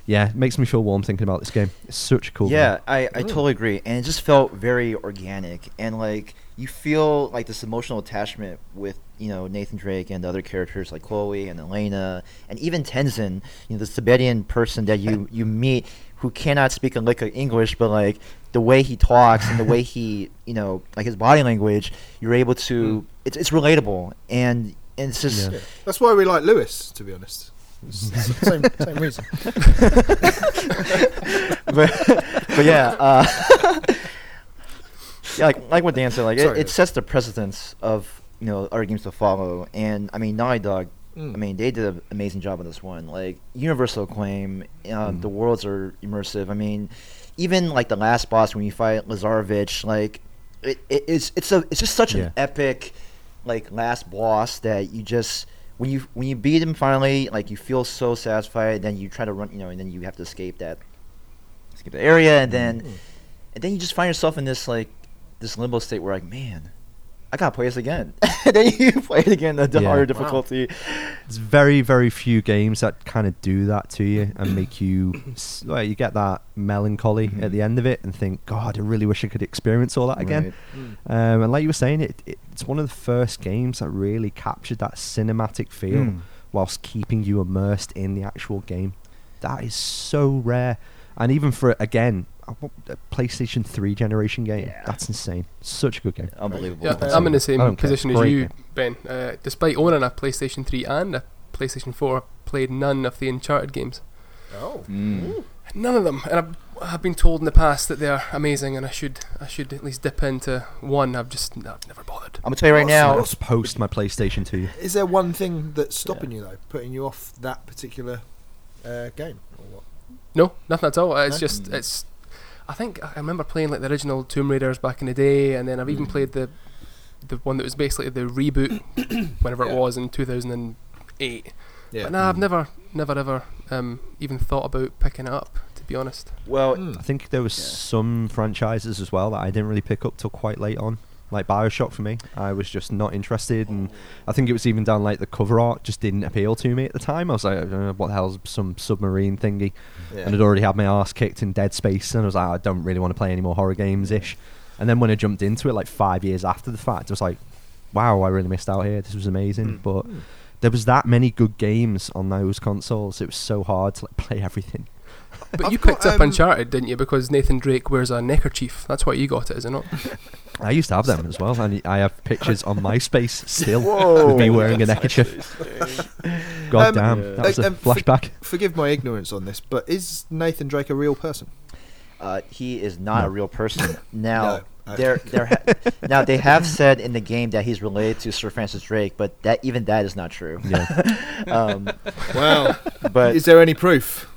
yeah, it makes me feel warm thinking about this game. It's such a cool. yeah, game. I, I totally agree, and it just felt very organic, and like you feel like this emotional attachment with you know Nathan Drake and other characters like Chloe and Elena, and even Tenzin, you know, the Tibetan person that you you meet who cannot speak a lick of English, but like the way he talks and the way he you know like his body language, you're able to mm. it's it's relatable, and and it's just. Yeah. Yeah. That's why we like Lewis, to be honest. It's the same, same reason. but, but yeah, uh, yeah, like like what Dan said, like it, Sorry, it Luke. sets the precedence of you know other games to follow. And I mean, Naughty Dog, Mm. I mean, they did an amazing job on this one. Like universal acclaim, uh, Mm. the worlds are immersive. I mean, even like the last boss when you fight Lazarevich, like it, it it's it's a it's just such Yeah. an epic like last boss that you just when you when you beat him finally, like you feel so satisfied. Then you try to run, you know, and then you have to escape that escape the area, and then Mm. and then you just find yourself in this like this limbo state where like, man, I gotta play this again. and then you play it again at the Yeah. harder Wow. difficulty. There's very, very few games that kind of do that to you and make you, s- well, you get that melancholy Mhm. at the end of it and think, God, I really wish I could experience all that again. Right. Mm. Um, and like you were saying, it, it it's one of the first games that really captured that cinematic feel Mm. whilst keeping you immersed in the actual game. That is so rare, and even for it again a a PlayStation Three generation game, Yeah. that's insane. Such a good game. Unbelievable. Yeah, That's I'm in the same don't care. position as Great you, game. Ben. Uh, despite owning a PlayStation 3 and a PlayStation 4, I played none of the Uncharted games. Oh. Mm. None of them, and I've, I've been told in the past that they are amazing, and I should I should at least dip into one. I've just I've never bothered. I'm gonna tell you right What's now. Let's post my PlayStation to you. Is there one thing that's stopping you though, putting you off that particular uh, game? Or what? No, nothing at all. Uh, It's No? just Mm. it's. I think I remember playing like the original Tomb Raiders back in the day, and then I've even Mm. played the the one that was basically the reboot, whenever Yeah. it was in 2008. Yeah. But nah, I've never, never, ever um, even thought about picking it up. To be honest, Well, Mm. I think there was Yeah. some franchises as well that I didn't really pick up till quite late on. Like Bioshock for me, I was just not interested, and I think it was even down like the cover art just didn't appeal to me at the time. I was like, uh, "What the hell's some submarine thingy?" Yeah. And I'd already had my ass kicked in Dead Space, and I was like, "I don't really want to play any more horror games ish." And then when I jumped into it, like five years after the fact, I was like, "Wow, I really missed out here. This was amazing." Mm. But there was that many good games on those consoles. It was so hard to like play everything. But I've you got, picked up um, Uncharted, didn't you? Because Nathan Drake wears a neckerchief. That's why you got it, is it not? I used to have them as well, and I have pictures on MySpace still Whoa. with me wearing a neckerchief. God Um, damn, Yeah. that was a Um, for- flashback. Forgive my ignorance on this, but is Nathan Drake a real person? uh, he is not No. a real person. Now, No. there, there. Ha- now they have said in the game that he's related to Sir Francis Drake, but that even that is not true. Yeah, um, Well, but is there any proof?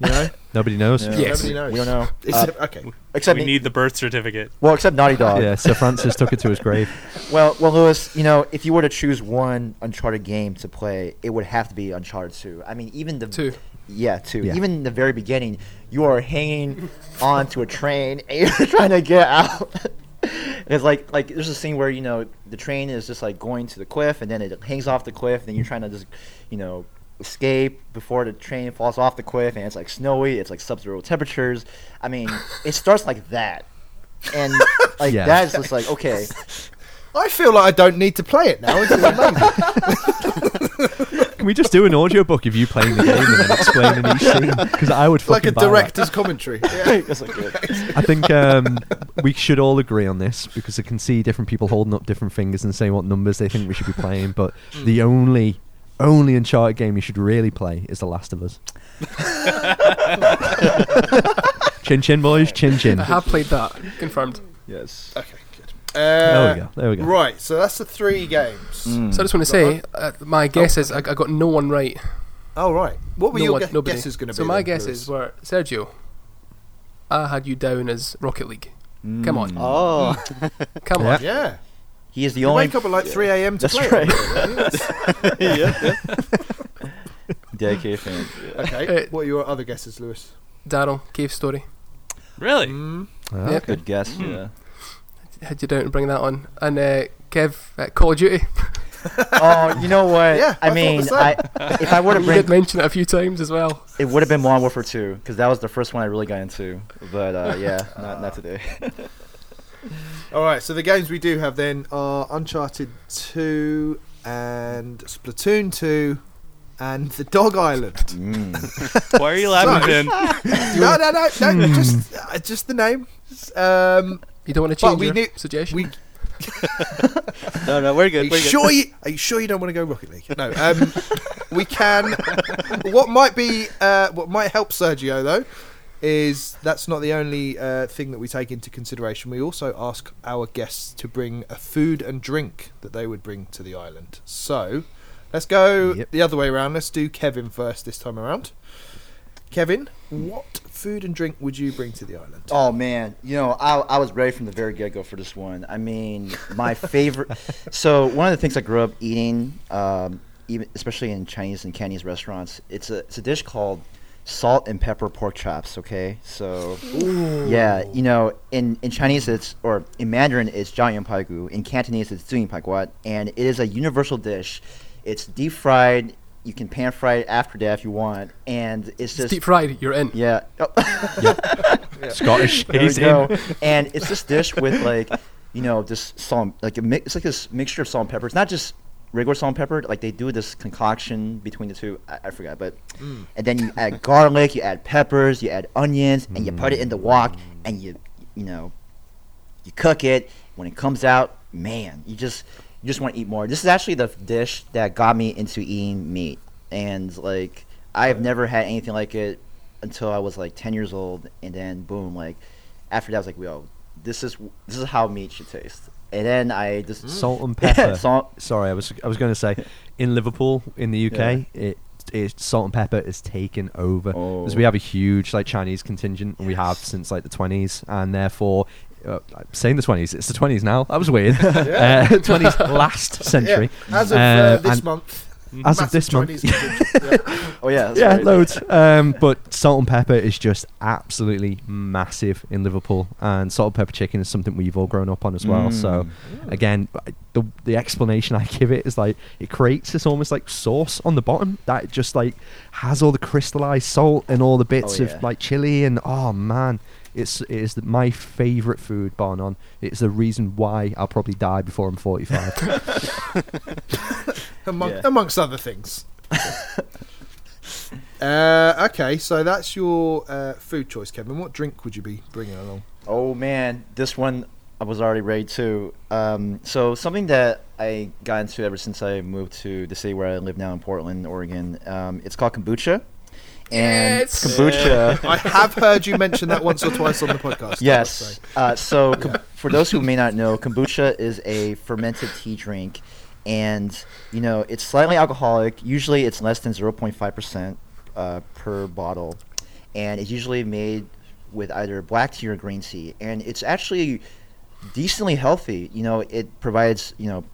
You know, nobody knows. Yeah. Yes. nobody knows. we don't know. Is Uh, okay. except we need the birth certificate. well, except Naughty Dog. Yeah, Sir Francis took it to his grave. Well, well, Lewis, you know, if you were to choose one Uncharted game to play, it would have to be Uncharted 2. I mean, even the Two. Yeah, two. Yeah. Even in the very beginning, you are hanging onto a train and you're trying to get out. it's like like there's a scene where you know the train is just like going to the cliff and then it hangs off the cliff and then you're trying to just you know escape before the train falls off the cliff and it's like snowy it's like sub-zero temperatures i mean it starts like that and like Yeah. that's just like okay I feel like I don't need to play it now. This is amazing. Can we just do an audiobook of you playing the game and then explaining each scene? Because I would like a fucking buy that. director's commentary. Yeah. That's like good. I think um, we should all agree on this because I can see different people holding up different fingers and saying what numbers they think we should be playing. But the only, only Uncharted game you should really play is The Last of Us. chin chin, boys, chin chin. I have played that. Confirmed. yes Okay, good. There Uh, we go. There we go. Right, so that's the three games. Mm. So I just want to say, uh, my guess is I, I got no one right. Oh, right. What were no your one, gue- nobody. guesses going to be? So my then, guesses Lewis? were Sergio. I had you down as Rocket League. Come on. Mm. Oh, Come Yeah. on. Yeah. He is the You only. wake up at like 3 a.m. to That's play right. it. yeah. Dedicated fan. Okay. Uh, what are your other guesses, Lewis? Daryl, Cave Story. Really? Mm. Ah, Yeah. Good guess. Hmm. Yeah. Had you down to bring that on. And uh, Kev, uh, Call of Duty. Oh, you know what? Yeah, I I mean. I, if I were to You bring, mention it a few times as well. it would have been Modern Warfare 2 because that was the first one I really got into. But uh, yeah, not not today. All right, so the games we do have then are Uncharted 2 and Splatoon 2 and The Dog Island. Mm. Why are you laughing, So- Ben? no, no, no, no, just, uh, just the name. Um, You don't want to But change we your knew- suggestion? we, no, no, we're are good. you We're good. sure you are you sure you don't want to go Rocket League? No, um, we can. What might be uh, what might help Sergio though is that's not the only uh, thing that we take into consideration. We also ask our guests to bring a food and drink that they would bring to the island. So let's go Yep. the other way around. Let's do Kevin first this time around. Kevin, what food and drink would you bring to the island? Oh man, you know, I, I was ready from the very get go for this one. I mean, my favorite. so one of the things I grew up eating, um, even especially in Chinese and Cantonese restaurants, it's a it's a dish called salt and pepper pork chops. Okay, so yeah, you know, in, in Chinese it's or in Mandarin it's jiao yan pai gu. In Cantonese it's zui pai guat, and it is a universal dish. It's deep fried. You can pan fry it after that if you want, and it's It's just deep fried, you're in. yeah. Scottish. There we He's in. and it's this dish with like, you know, this salt, like a mix. It's like this mixture of salt and pepper. It's not just regular salt and pepper. Like they do this concoction between the two. I, I forgot, but mm. and then you add garlic, you add peppers, you add onions, and you put it in the wok, mm. and you, you know, you cook it. When it comes out, man, you just you just want to eat more. This is actually the dish that got me into eating meat, and like I have never had anything like it until I was like ten years old, and then boom, like after that, I was like, yo, this is this is how meat should taste. And then I just Salt and pepper. salt. Sorry, I was I was going to say, in Liverpool, in the UK, it, it salt and pepper is taken over because we Oh. have a huge like Chinese contingent, and we have since like the twenties, and therefore. Uh, I'm saying the 20s, it's the 20s now. That was weird. Yeah. uh, 20s last century. Yeah, as of Uh, uh, this month. As of this month. Chinese contingent, yeah. Oh yeah, yeah, right. loads. Um, but salt and pepper is just absolutely massive in Liverpool, and salt and pepper chicken is something we've all grown up on as well. So, Mm. again, the the explanation I give it is like it creates this almost like sauce on the bottom that just like has all the crystallized salt and all the bits Oh, of like chili and oh man. It's it is my favorite food, bar none. It's the reason why I'll probably die before I'm 45. Among, Yeah. amongst other things. uh, okay, so that's your uh, food choice, Kevin. What drink would you be bringing along? Oh man, this one I was already ready to. Um, so something that I got into ever since I moved to the city where I live now in Portland, Oregon. Um, it's called kombucha, and Yes. kombucha. I have heard you mention that once or twice on the podcast. Yes. Uh, so, kom- for those who may not know, kombucha is a fermented tea drink, and you know it's slightly alcoholic. Usually, it's less than zero point five percent uh, per bottle, and it's usually made with either black tea or green tea, and it's actually decently healthy. You know, it provides you know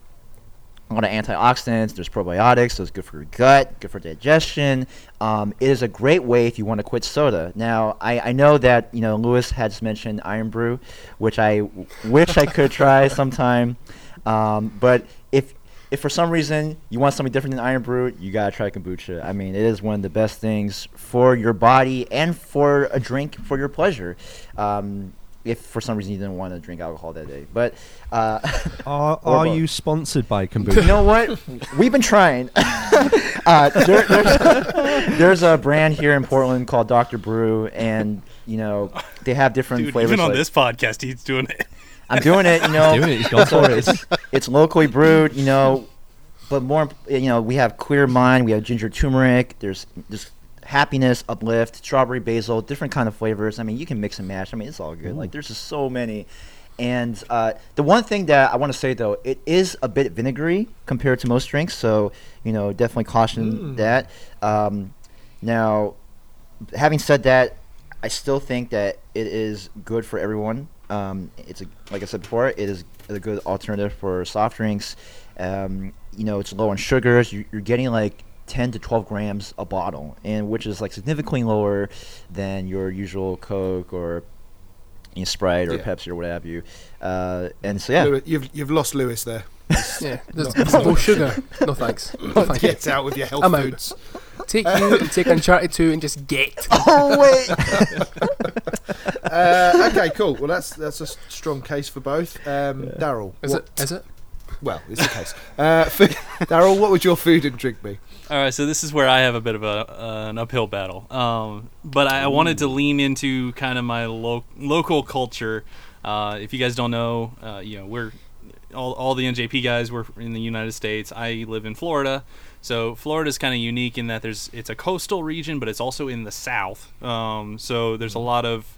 a lot of antioxidants. There's probiotics, so it's good for your gut, good for digestion. Um, it is a great way if you want to quit soda. Now, I, I know that you know Lewis has mentioned Irn-Bru, which I wish I could try sometime. Um, but if if for some reason you want something different than Irn-Bru, you gotta try kombucha. I mean, it is one of the best things for your body and for a drink for your pleasure. Um, if for some reason you didn't want to drink alcohol that day, but uh, are are you sponsored by you know what? We've been trying. uh, there, there's, there's a brand here in Portland called Dr. Brew, and you know they have different Dude, flavors. even on like- this podcast, he's doing it. I'm doing it. You know, Doing it, he's gone so for it. It's, it's locally brewed. You know, but more, you know, we have clear mind. We have ginger turmeric. There's just happiness, uplift, strawberry basil, different kind of flavors. I mean, you can mix and match. I mean, it's all good. Like there's just so many. and uh, the one thing that I want to say though, it is a bit vinegary compared to most drinks, so you know definitely caution Mm. that. Um, now, having said that, I still think that it is good for everyone. Um, it's a, like I said before, it is a good alternative for soft drinks. Um, you know, it's low in sugars. You're getting like 10 to 12 grams a bottle, and which is like significantly lower than your usual Coke or you know, Sprite or Yeah. Pepsi or what have you. Uh, and so yeah, Lewis, you've you've lost Lewis there. Yeah, there's, there's no sugar. No thanks. No thank you. Get out with your health I'm out. foods. Take you and take Uncharted 2 and just get. oh wait. Uh, okay, cool. Well, that's that's a s- strong case for both. Um, Daryl, Is what- it? Is it? Well, it's a case. Uh, Daryl, what would your food and drink be? All right, so this is where I have a bit of a, uh, an uphill battle. Um, but I, I wanted to lean into kind of my lo- local culture. Uh, if you guys don't know, uh, you know, we're all, all the NJP guys. We're in the United States. I live in Florida, so Florida is kind of unique in that there's it's a coastal region, but it's also in the South. Um, so there's a lot of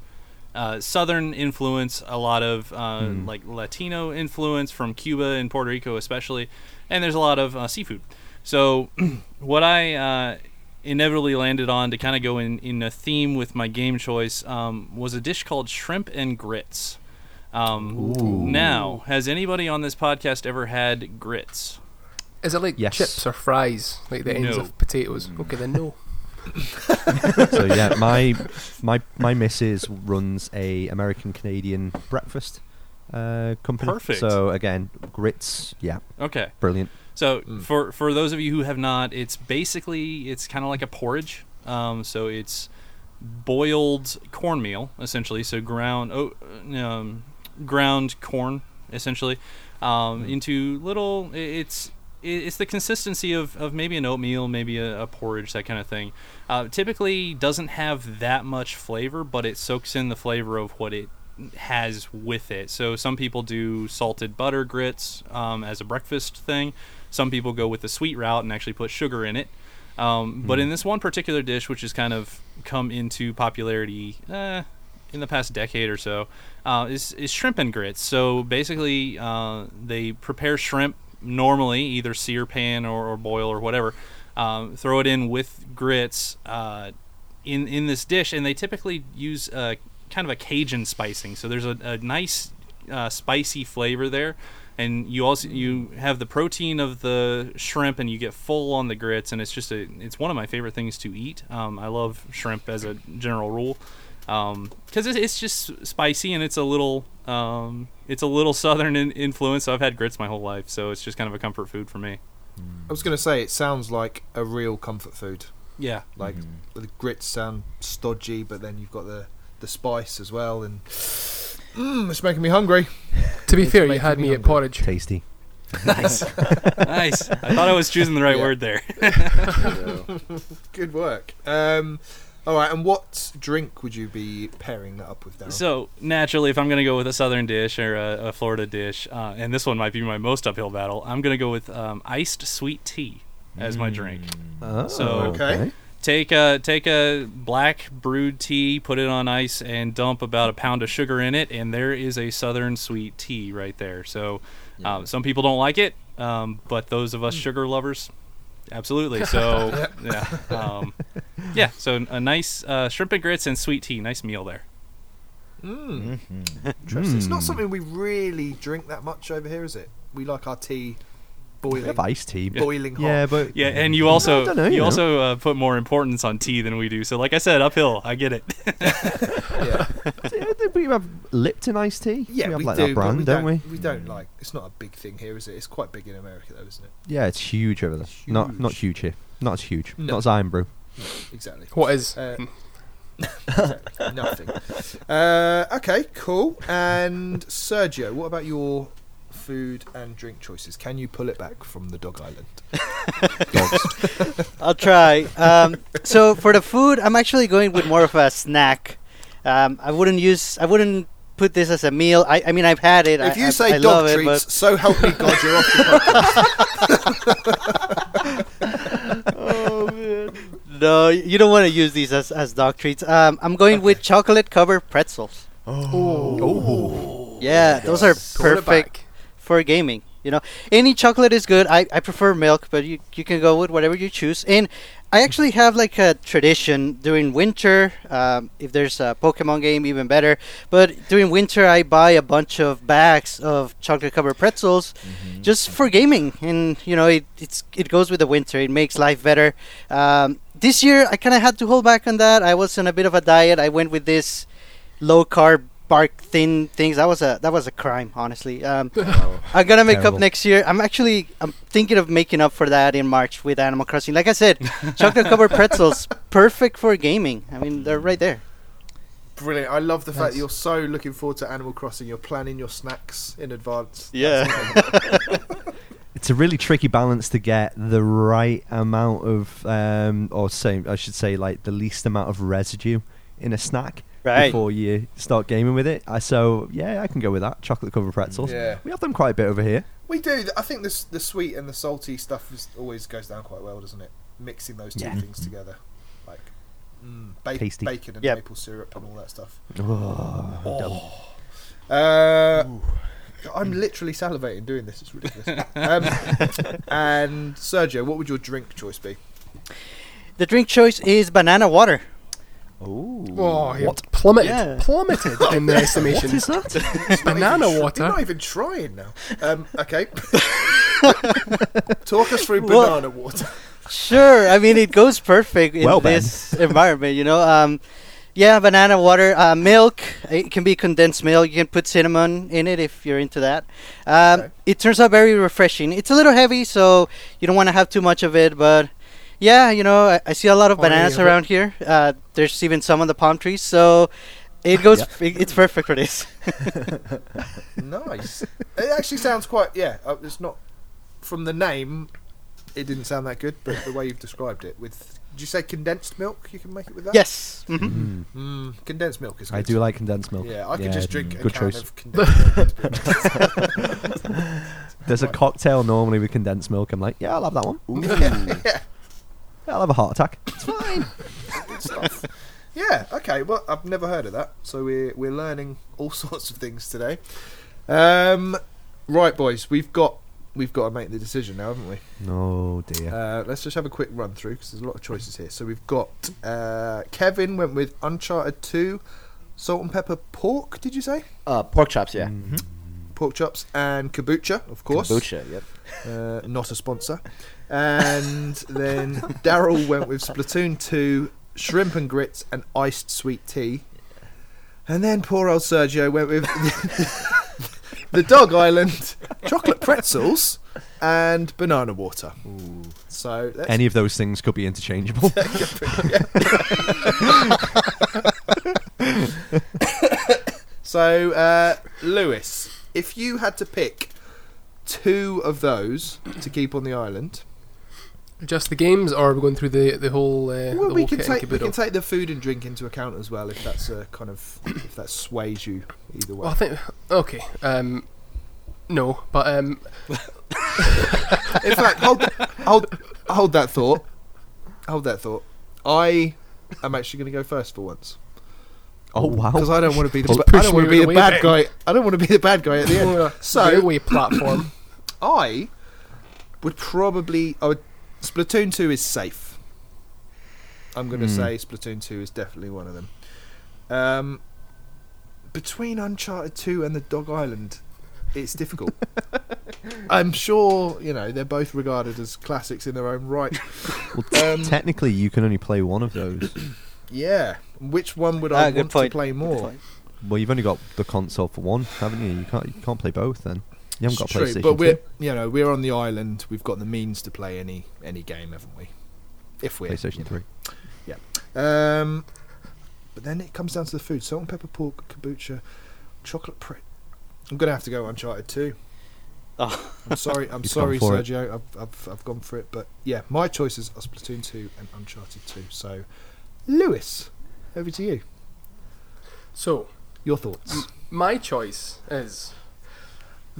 uh, southern influence, a lot of uh, like Latino influence from Cuba and Puerto Rico, especially, and there's a lot of uh, seafood. So, what I uh, inevitably landed on to kind of go in, in a theme with my game choice um, was a dish called shrimp and grits. Um, now, has anybody on this podcast ever had grits? Is it like Yes. chips or fries, like the ends No. of potatoes? Okay, then no. so yeah, my my my missus runs a American Canadian breakfast uh, company. Perfect. So again, grits. Yeah, Okay. brilliant. So Mm. for for those of you who have not, it's basically it's kind of like a porridge. Um, so it's boiled cornmeal essentially. So ground oh, um, ground corn essentially um, into little. It's it's the consistency of, of maybe an oatmeal, maybe a, a porridge, that kind of thing. Uh, typically doesn't have that much flavor, but it soaks in the flavor of what it has with it. So some people do salted butter grits um, as a breakfast thing. Some people go with the sweet route and actually put sugar in it. Um, But in this one particular dish, which has kind of come into popularity eh, in the past decade or so, uh, is, is shrimp and grits. So basically, uh, they prepare shrimp normally, either sear pan or, or boil or whatever. Um, throw it in with grits uh, in in this dish, and they typically use uh, kind of a Cajun spicing. So there's a, a nice uh, spicy flavor there, and you also you have the protein of the shrimp, and you get full on the grits, and it's just a it's one of my favorite things to eat. Um, I love shrimp as a general rule because it's, it's just spicy and it's a little um, it's a little southern in influence. So I've had grits my whole life, so it's just kind of a comfort food for me. I was going to say it sounds like a real comfort food. Yeah, Like the grits sound stodgy, but then you've got the the spice as well, and mm, it's making me hungry. To be It's fair, you had me me at porridge. Tasty. nice, nice. I thought I was choosing the right Yeah. word there. Good work. Um, all right, and what drink would you be pairing that up with, Daryl? So naturally, if I'm going to go with a southern dish or a, a Florida dish, uh, and this one might be my most uphill battle, I'm going to go with um, iced sweet tea as my drink. Oh, So- Okay. Take a take a black brewed tea, put it on ice, and dump about a pound of sugar in it, and there is a southern sweet tea right there. So um, some people don't like it, um, but those of us sugar lovers, absolutely. So yeah, um, yeah. So a nice uh, shrimp and grits and sweet tea, nice meal there. Mm. Mm-hmm. Interesting. It's not Mm. something we really drink that much over here, is it? We like our tea We boiling, have iced tea. but- boiling hot. Yeah, but Yeah, and you also don't know, you you know. also uh, put more importance on tea than we do. So like I said, uphill. I get it. yeah, Yeah, we have Lipton iced tea. yeah, we have we like do, that brand, we don't we? We don't like. It's not a big thing here, is it? It's quite big in America, though, isn't it? Yeah, it's huge over there. Not not Huge. huge here. Not as huge. No. Not as Irn-Bru. Exactly. What is? Uh, exactly. Nothing. Uh, okay, cool. And Sergio, what about your food and drink choices? Can you pull it back from the Dog Island? I'll try. Um, so for the food, I'm actually going with more of a snack. Um, I wouldn't use. I wouldn't put this as a meal. I, I mean, I've had it. If I, you I, say I dog love it, treats, but so help me God, you're off the podcast. no, you don't want to use these as, as dog treats. Um, I'm going with chocolate covered pretzels. Oh. Yeah, those are perfect Quarterback. For gaming. You know, any chocolate is good. I, I prefer milk, but you you can go with whatever you choose. And I actually have like a tradition during winter. Um, if there's a Pokemon game, even better. But during winter, I buy a bunch of bags of chocolate covered pretzels, just for gaming. And you know, it it's it goes with the winter. It makes life better. Um, this year, I kind of had to hold back on that. I was on a bit of a diet. I went with this low carb bark thin things that was a that was a crime honestly um i'm gonna make Terrible. up next year i'm actually i'm thinking of making up for that in march with animal crossing like i said chocolate covered pretzels perfect for gaming i mean they're right there Brilliant. I love the fact Nice. that you're so looking forward to Animal Crossing. You're planning your snacks in advance. yeah It's a really tricky balance to get the right amount of, um, or say, I should say, like the least amount of residue in a snack right before you start gaming with it. Uh, so yeah, I can go with that. Chocolate covered pretzels. Yeah. We have them quite a bit over here. We do. I think this the sweet and the salty stuff is, always goes down quite well, doesn't it? Mixing those two Yeah. things together, like mm, ba- Tasty. bacon and Yep. maple syrup and all that stuff. Oh, Uh, I'm literally salivating doing this. It's ridiculous. um, and Sergio, what would your drink choice be? the drink choice is banana water Ooh. Oh, you're plummeted, Yeah. plummeted in the estimation. What is that? Banana You're water. not even trying now. Um, okay. Talk us through Well- banana water. Sure. I mean, it goes perfect in Well, this environment. You know, um, yeah, banana water, uh, milk. It can be condensed milk. You can put cinnamon in it if you're into that. Um, Okay. It turns out very refreshing. It's a little heavy, so you don't want to have too much of it. But yeah, you know, I, I see a lot of bananas of around here. Uh, there's even some on the palm trees, so it goes. it- it's perfect for this. Nice. It actually sounds quite. Yeah, uh, it's not from the name. It didn't sound that good, but the way you've described it with. Did you say condensed milk? You can make it with that. yes. hmm Mm. Mm, condensed milk is. Good. I do like condensed milk. Yeah, I could just drink a good can choice. of condensed milk. to be honest. There's a cocktail normally with condensed milk. I'm like, yeah, I'll have that one. yeah, Yeah, I'll have a heart attack. good stuff. Yeah. Okay. Well, I've never heard of that, so we're we're learning all sorts of things today. Um, right, boys, we've got we've got to make the decision now, haven't we? Oh dear. Uh, let's just have a quick run through because there's a lot of choices here. So we've got uh, Kevin went with Uncharted 2, salt and pepper pork. Did you say Uh, pork chops, yeah. Mhm. pork chops and kombucha? Of course, Kombucha, yep. Uh, not a sponsor. And then Daryl went with Splatoon 2, shrimp and grits, and iced sweet tea. And then poor old Sergio went with the Dog Island chocolate pretzels and banana water. So that's Any of those things could be interchangeable. So, uh, Lewis, if you had to pick two of those to keep on the island, Just the games, or are we going through the the whole? Uh, well, the we whole can take we can take the food and drink into account as well, if that's a kind of if that sways you either way. Well, I think okay. Um, no, but um, In fact, hold hold hold that thought. Hold that thought. I am actually going to go first for once oh wow. because I don't want to be the Just I don't want to be the bad then. guy. I don't want to be the bad guy at the end. So- railway platform. I would probably. I would. Splatoon two is safe. I'm going to Hmm. say Splatoon two is definitely one of them. Um, between Uncharted two and the Dog Island, it's difficult. I'm sure you know they're both regarded as classics in their own right. Well, t- Um, technically, you can only play one of those. Yeah, which one would Ah, I good want to play more? Well, you've only got the console for one, haven't you? You can't you can't play both then. You haven't got It's true, PlayStation. but we're 2. you know we're on the island. We've got the means to play any any game, haven't we? If we're PlayStation you know, Three. Um, but then it comes down to the food: salt and pepper pork, kombucha, chocolate pre. I'm gonna have to go Uncharted two. Oh. I'm sorry, I'm You've sorry, gone for it. Sergio. I've, I've I've gone for it, but yeah, my choices are Splatoon two and Uncharted two. So, Lewis, over to you. So Your thoughts? my choice is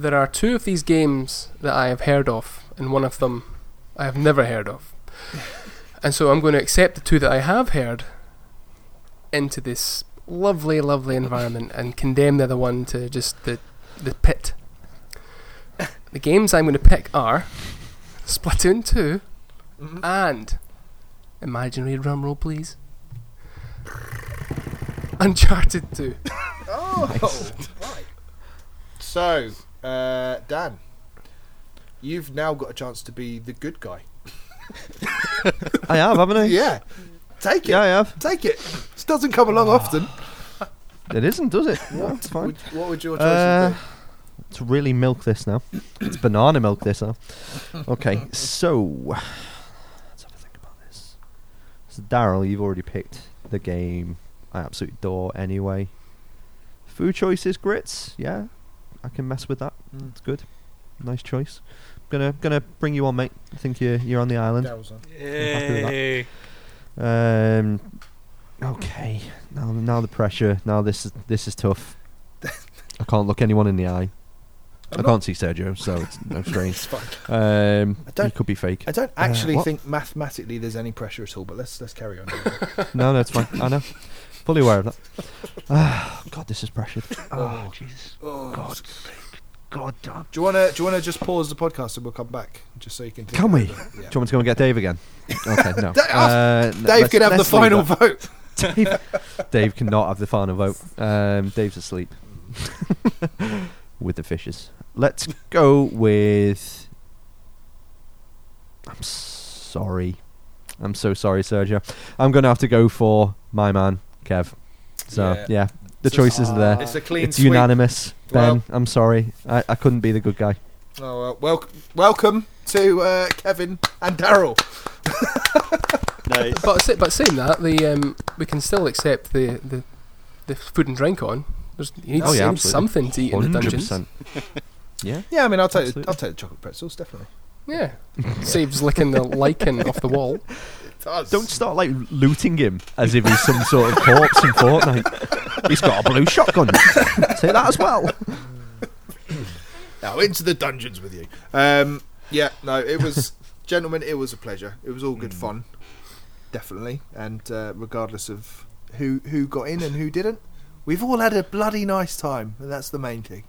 there are two of these games that I have heard of, and one of them I have never heard of. And so I'm going to accept the two that I have heard into this lovely, lovely environment and condemn the other one to just the the pit. The games I'm going to pick are Splatoon 2 Mhm. and imaginary drum roll, please. Uncharted 2. Oh, right. So, uh, Dan, you've now got a chance to be the good guy. I have, haven't I? Yeah, take it. Yeah, I have. Take it. This doesn't come along often. It isn't, does it? No, it's fine. Would, what would your choice Uh, be? to really milk this now. it's banana milk this now. Okay, so let's have a think about this. So Daryl, you've already picked the game I absolutely adore anyway. Food choices, grits. Yeah, I can mess with that. Mm. It's good. Nice choice. Gonna gonna bring you on, mate. I think you're you're on the island. Daryl's on. happy with that. Yay. Um. Okay. Now, now the pressure. Now this is this is tough. I can't look anyone in the eye. I'm I can't see Sergio, so it's no strange. It's fine. Um, I he don't- could be fake. I don't actually what? think mathematically there's any pressure at all, but let's let's carry on. No, no, it's fine. I know. Fully aware of that. Ah, God, this is pressured. Oh, Jesus. oh. God. God damn. Do you wanna do you wanna just pause the podcast and we'll come back just so you can? think Can we? about it? Yeah. Do you want me to go and get Dave again? Okay, no. Da- Uh, Dave let's- can have the let's leave final that. vote. Dave, Dave cannot have the final vote. Um, Dave's asleep with the fishes. Let's go with. I'm sorry. I'm so sorry, Sergio. I'm going to have to go for my man, Kev. So, Yeah. yeah, the It's a- choices are there. It's a clean It's sweep. unanimous. Ben, Well- I'm sorry. I, I couldn't be the good guy. Oh well, wel- welcome to uh, Kevin and Daryl. Nice. But, sa- but saying that, the um, we can still accept the, the, the food and drink on. There's, you need, Oh, yeah, you absolutely. something to eat in the dungeons. 100%. Yeah. Yeah, I mean, I'll take the, Absolutely. I'll take the chocolate pretzels definitely. Yeah. Saves licking the lichen off the wall. Does. Don't start like looting him as if he's some sort of corpse in Fortnite. He's got a blue shotgun. Say that as well. now into the dungeons with you. Um, yeah, no, it was, gentlemen, it was a pleasure. It was all good fun, definitely. And uh, regardless of who who got in and who didn't, we've all had a bloody nice time, and that's the main thing.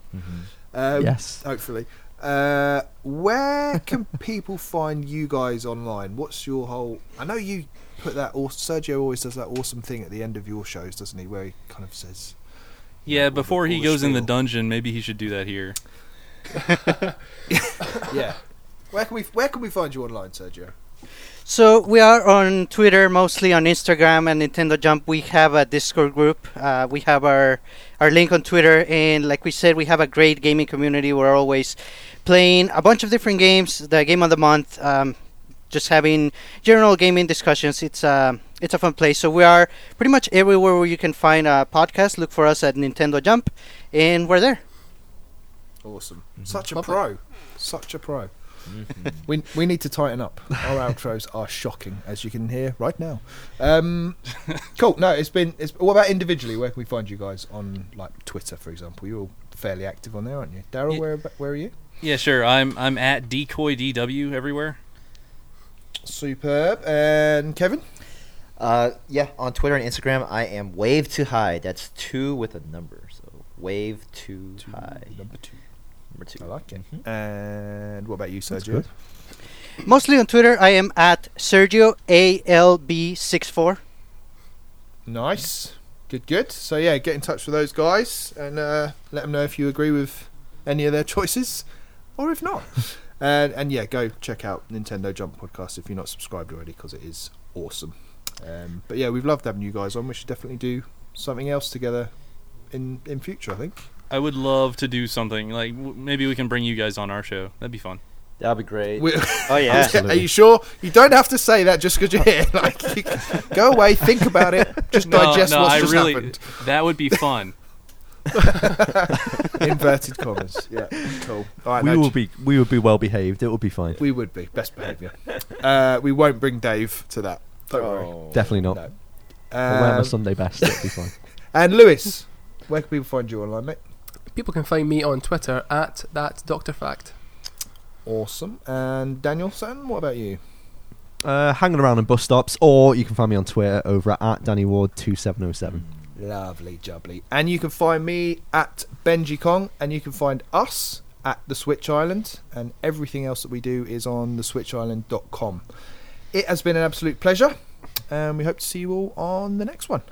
Um, Yes. hopefully. Uh, where can people find you guys online? What's your whole? I know you put that. Aw- Sergio always does that awesome thing at the end of your shows, doesn't he? Where he kind of says, Yeah, all the- before he all the goes in the dungeon, maybe he should do that here. "Yeah." Where can we Where can we find you online, Sergio? So we are on Twitter, mostly on Instagram and Nintendo Jump. We have a Discord group. Uh, we have our our link on Twitter, and like we said, we have a great gaming community. We're always playing a bunch of different games. The game of the month, um, just having general gaming discussions. It's uh, it's a fun place. So we are pretty much everywhere where you can find a podcast. Look for us at Nintendo Jump, and we're there. Awesome. Such a Lovely. pro. Such a pro. We we need to tighten up. Our outros are shocking, as you can hear right now. Um, cool. No, it's been. It's, what about individually? Where can we find you guys on like Twitter, for example? You're all fairly active on there, aren't you? Daryl, Ye- where where are you? Yeah, sure. I'm I'm at decoy dw everywhere. Superb. And Kevin. Uh, yeah, on Twitter and Instagram, I am Wave to High. That's two with a number. So Wave to High. Number two. Number two. I like it. Mhm. And what about you, That's Sergio? Mostly on Twitter, I am at Sergio ALB64. Nice. Good, good. So yeah, get in touch with those guys and uh, let them know if you agree with any of their choices or if not. and and yeah, go check out Nintendo Jump podcast if you're not subscribed already because it is awesome. Um, but yeah, we've loved having you guys on. We should definitely do something else together in in future. I think. I would love to do something like w- maybe we can bring you guys on our show. That'd be fun. That'd be great. We- Oh yeah. Are you sure? You don't have to say that just because you're here. Like, you- go away, think about it, just no, digest no, what's I just really happened. that would be fun. Inverted commas. Yeah, cool. All right, we no, will be we will be well behaved. It will be fine. We would be best behaviour. uh, we won't bring Dave to that. Don't worry. Oh. Definitely not. No. I'll wear my Um, Sunday best. It'll be fine. and Lewis, where can people find you online, mate? People can find me on Twitter at that Doctor Fact. Awesome. And Danielson, what about you? Uh, hanging around in bus stops, or you can find me on Twitter over at, at Danny Ward two seven zero seven. Lovely jubbly. And you can find me at Benji Kong, and you can find us at the Switch Island, and everything else that we do is on the switchisland.com. It has been an absolute pleasure, and we hope to see you all on the next one.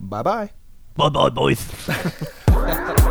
Bye bye. Bye bye, boys.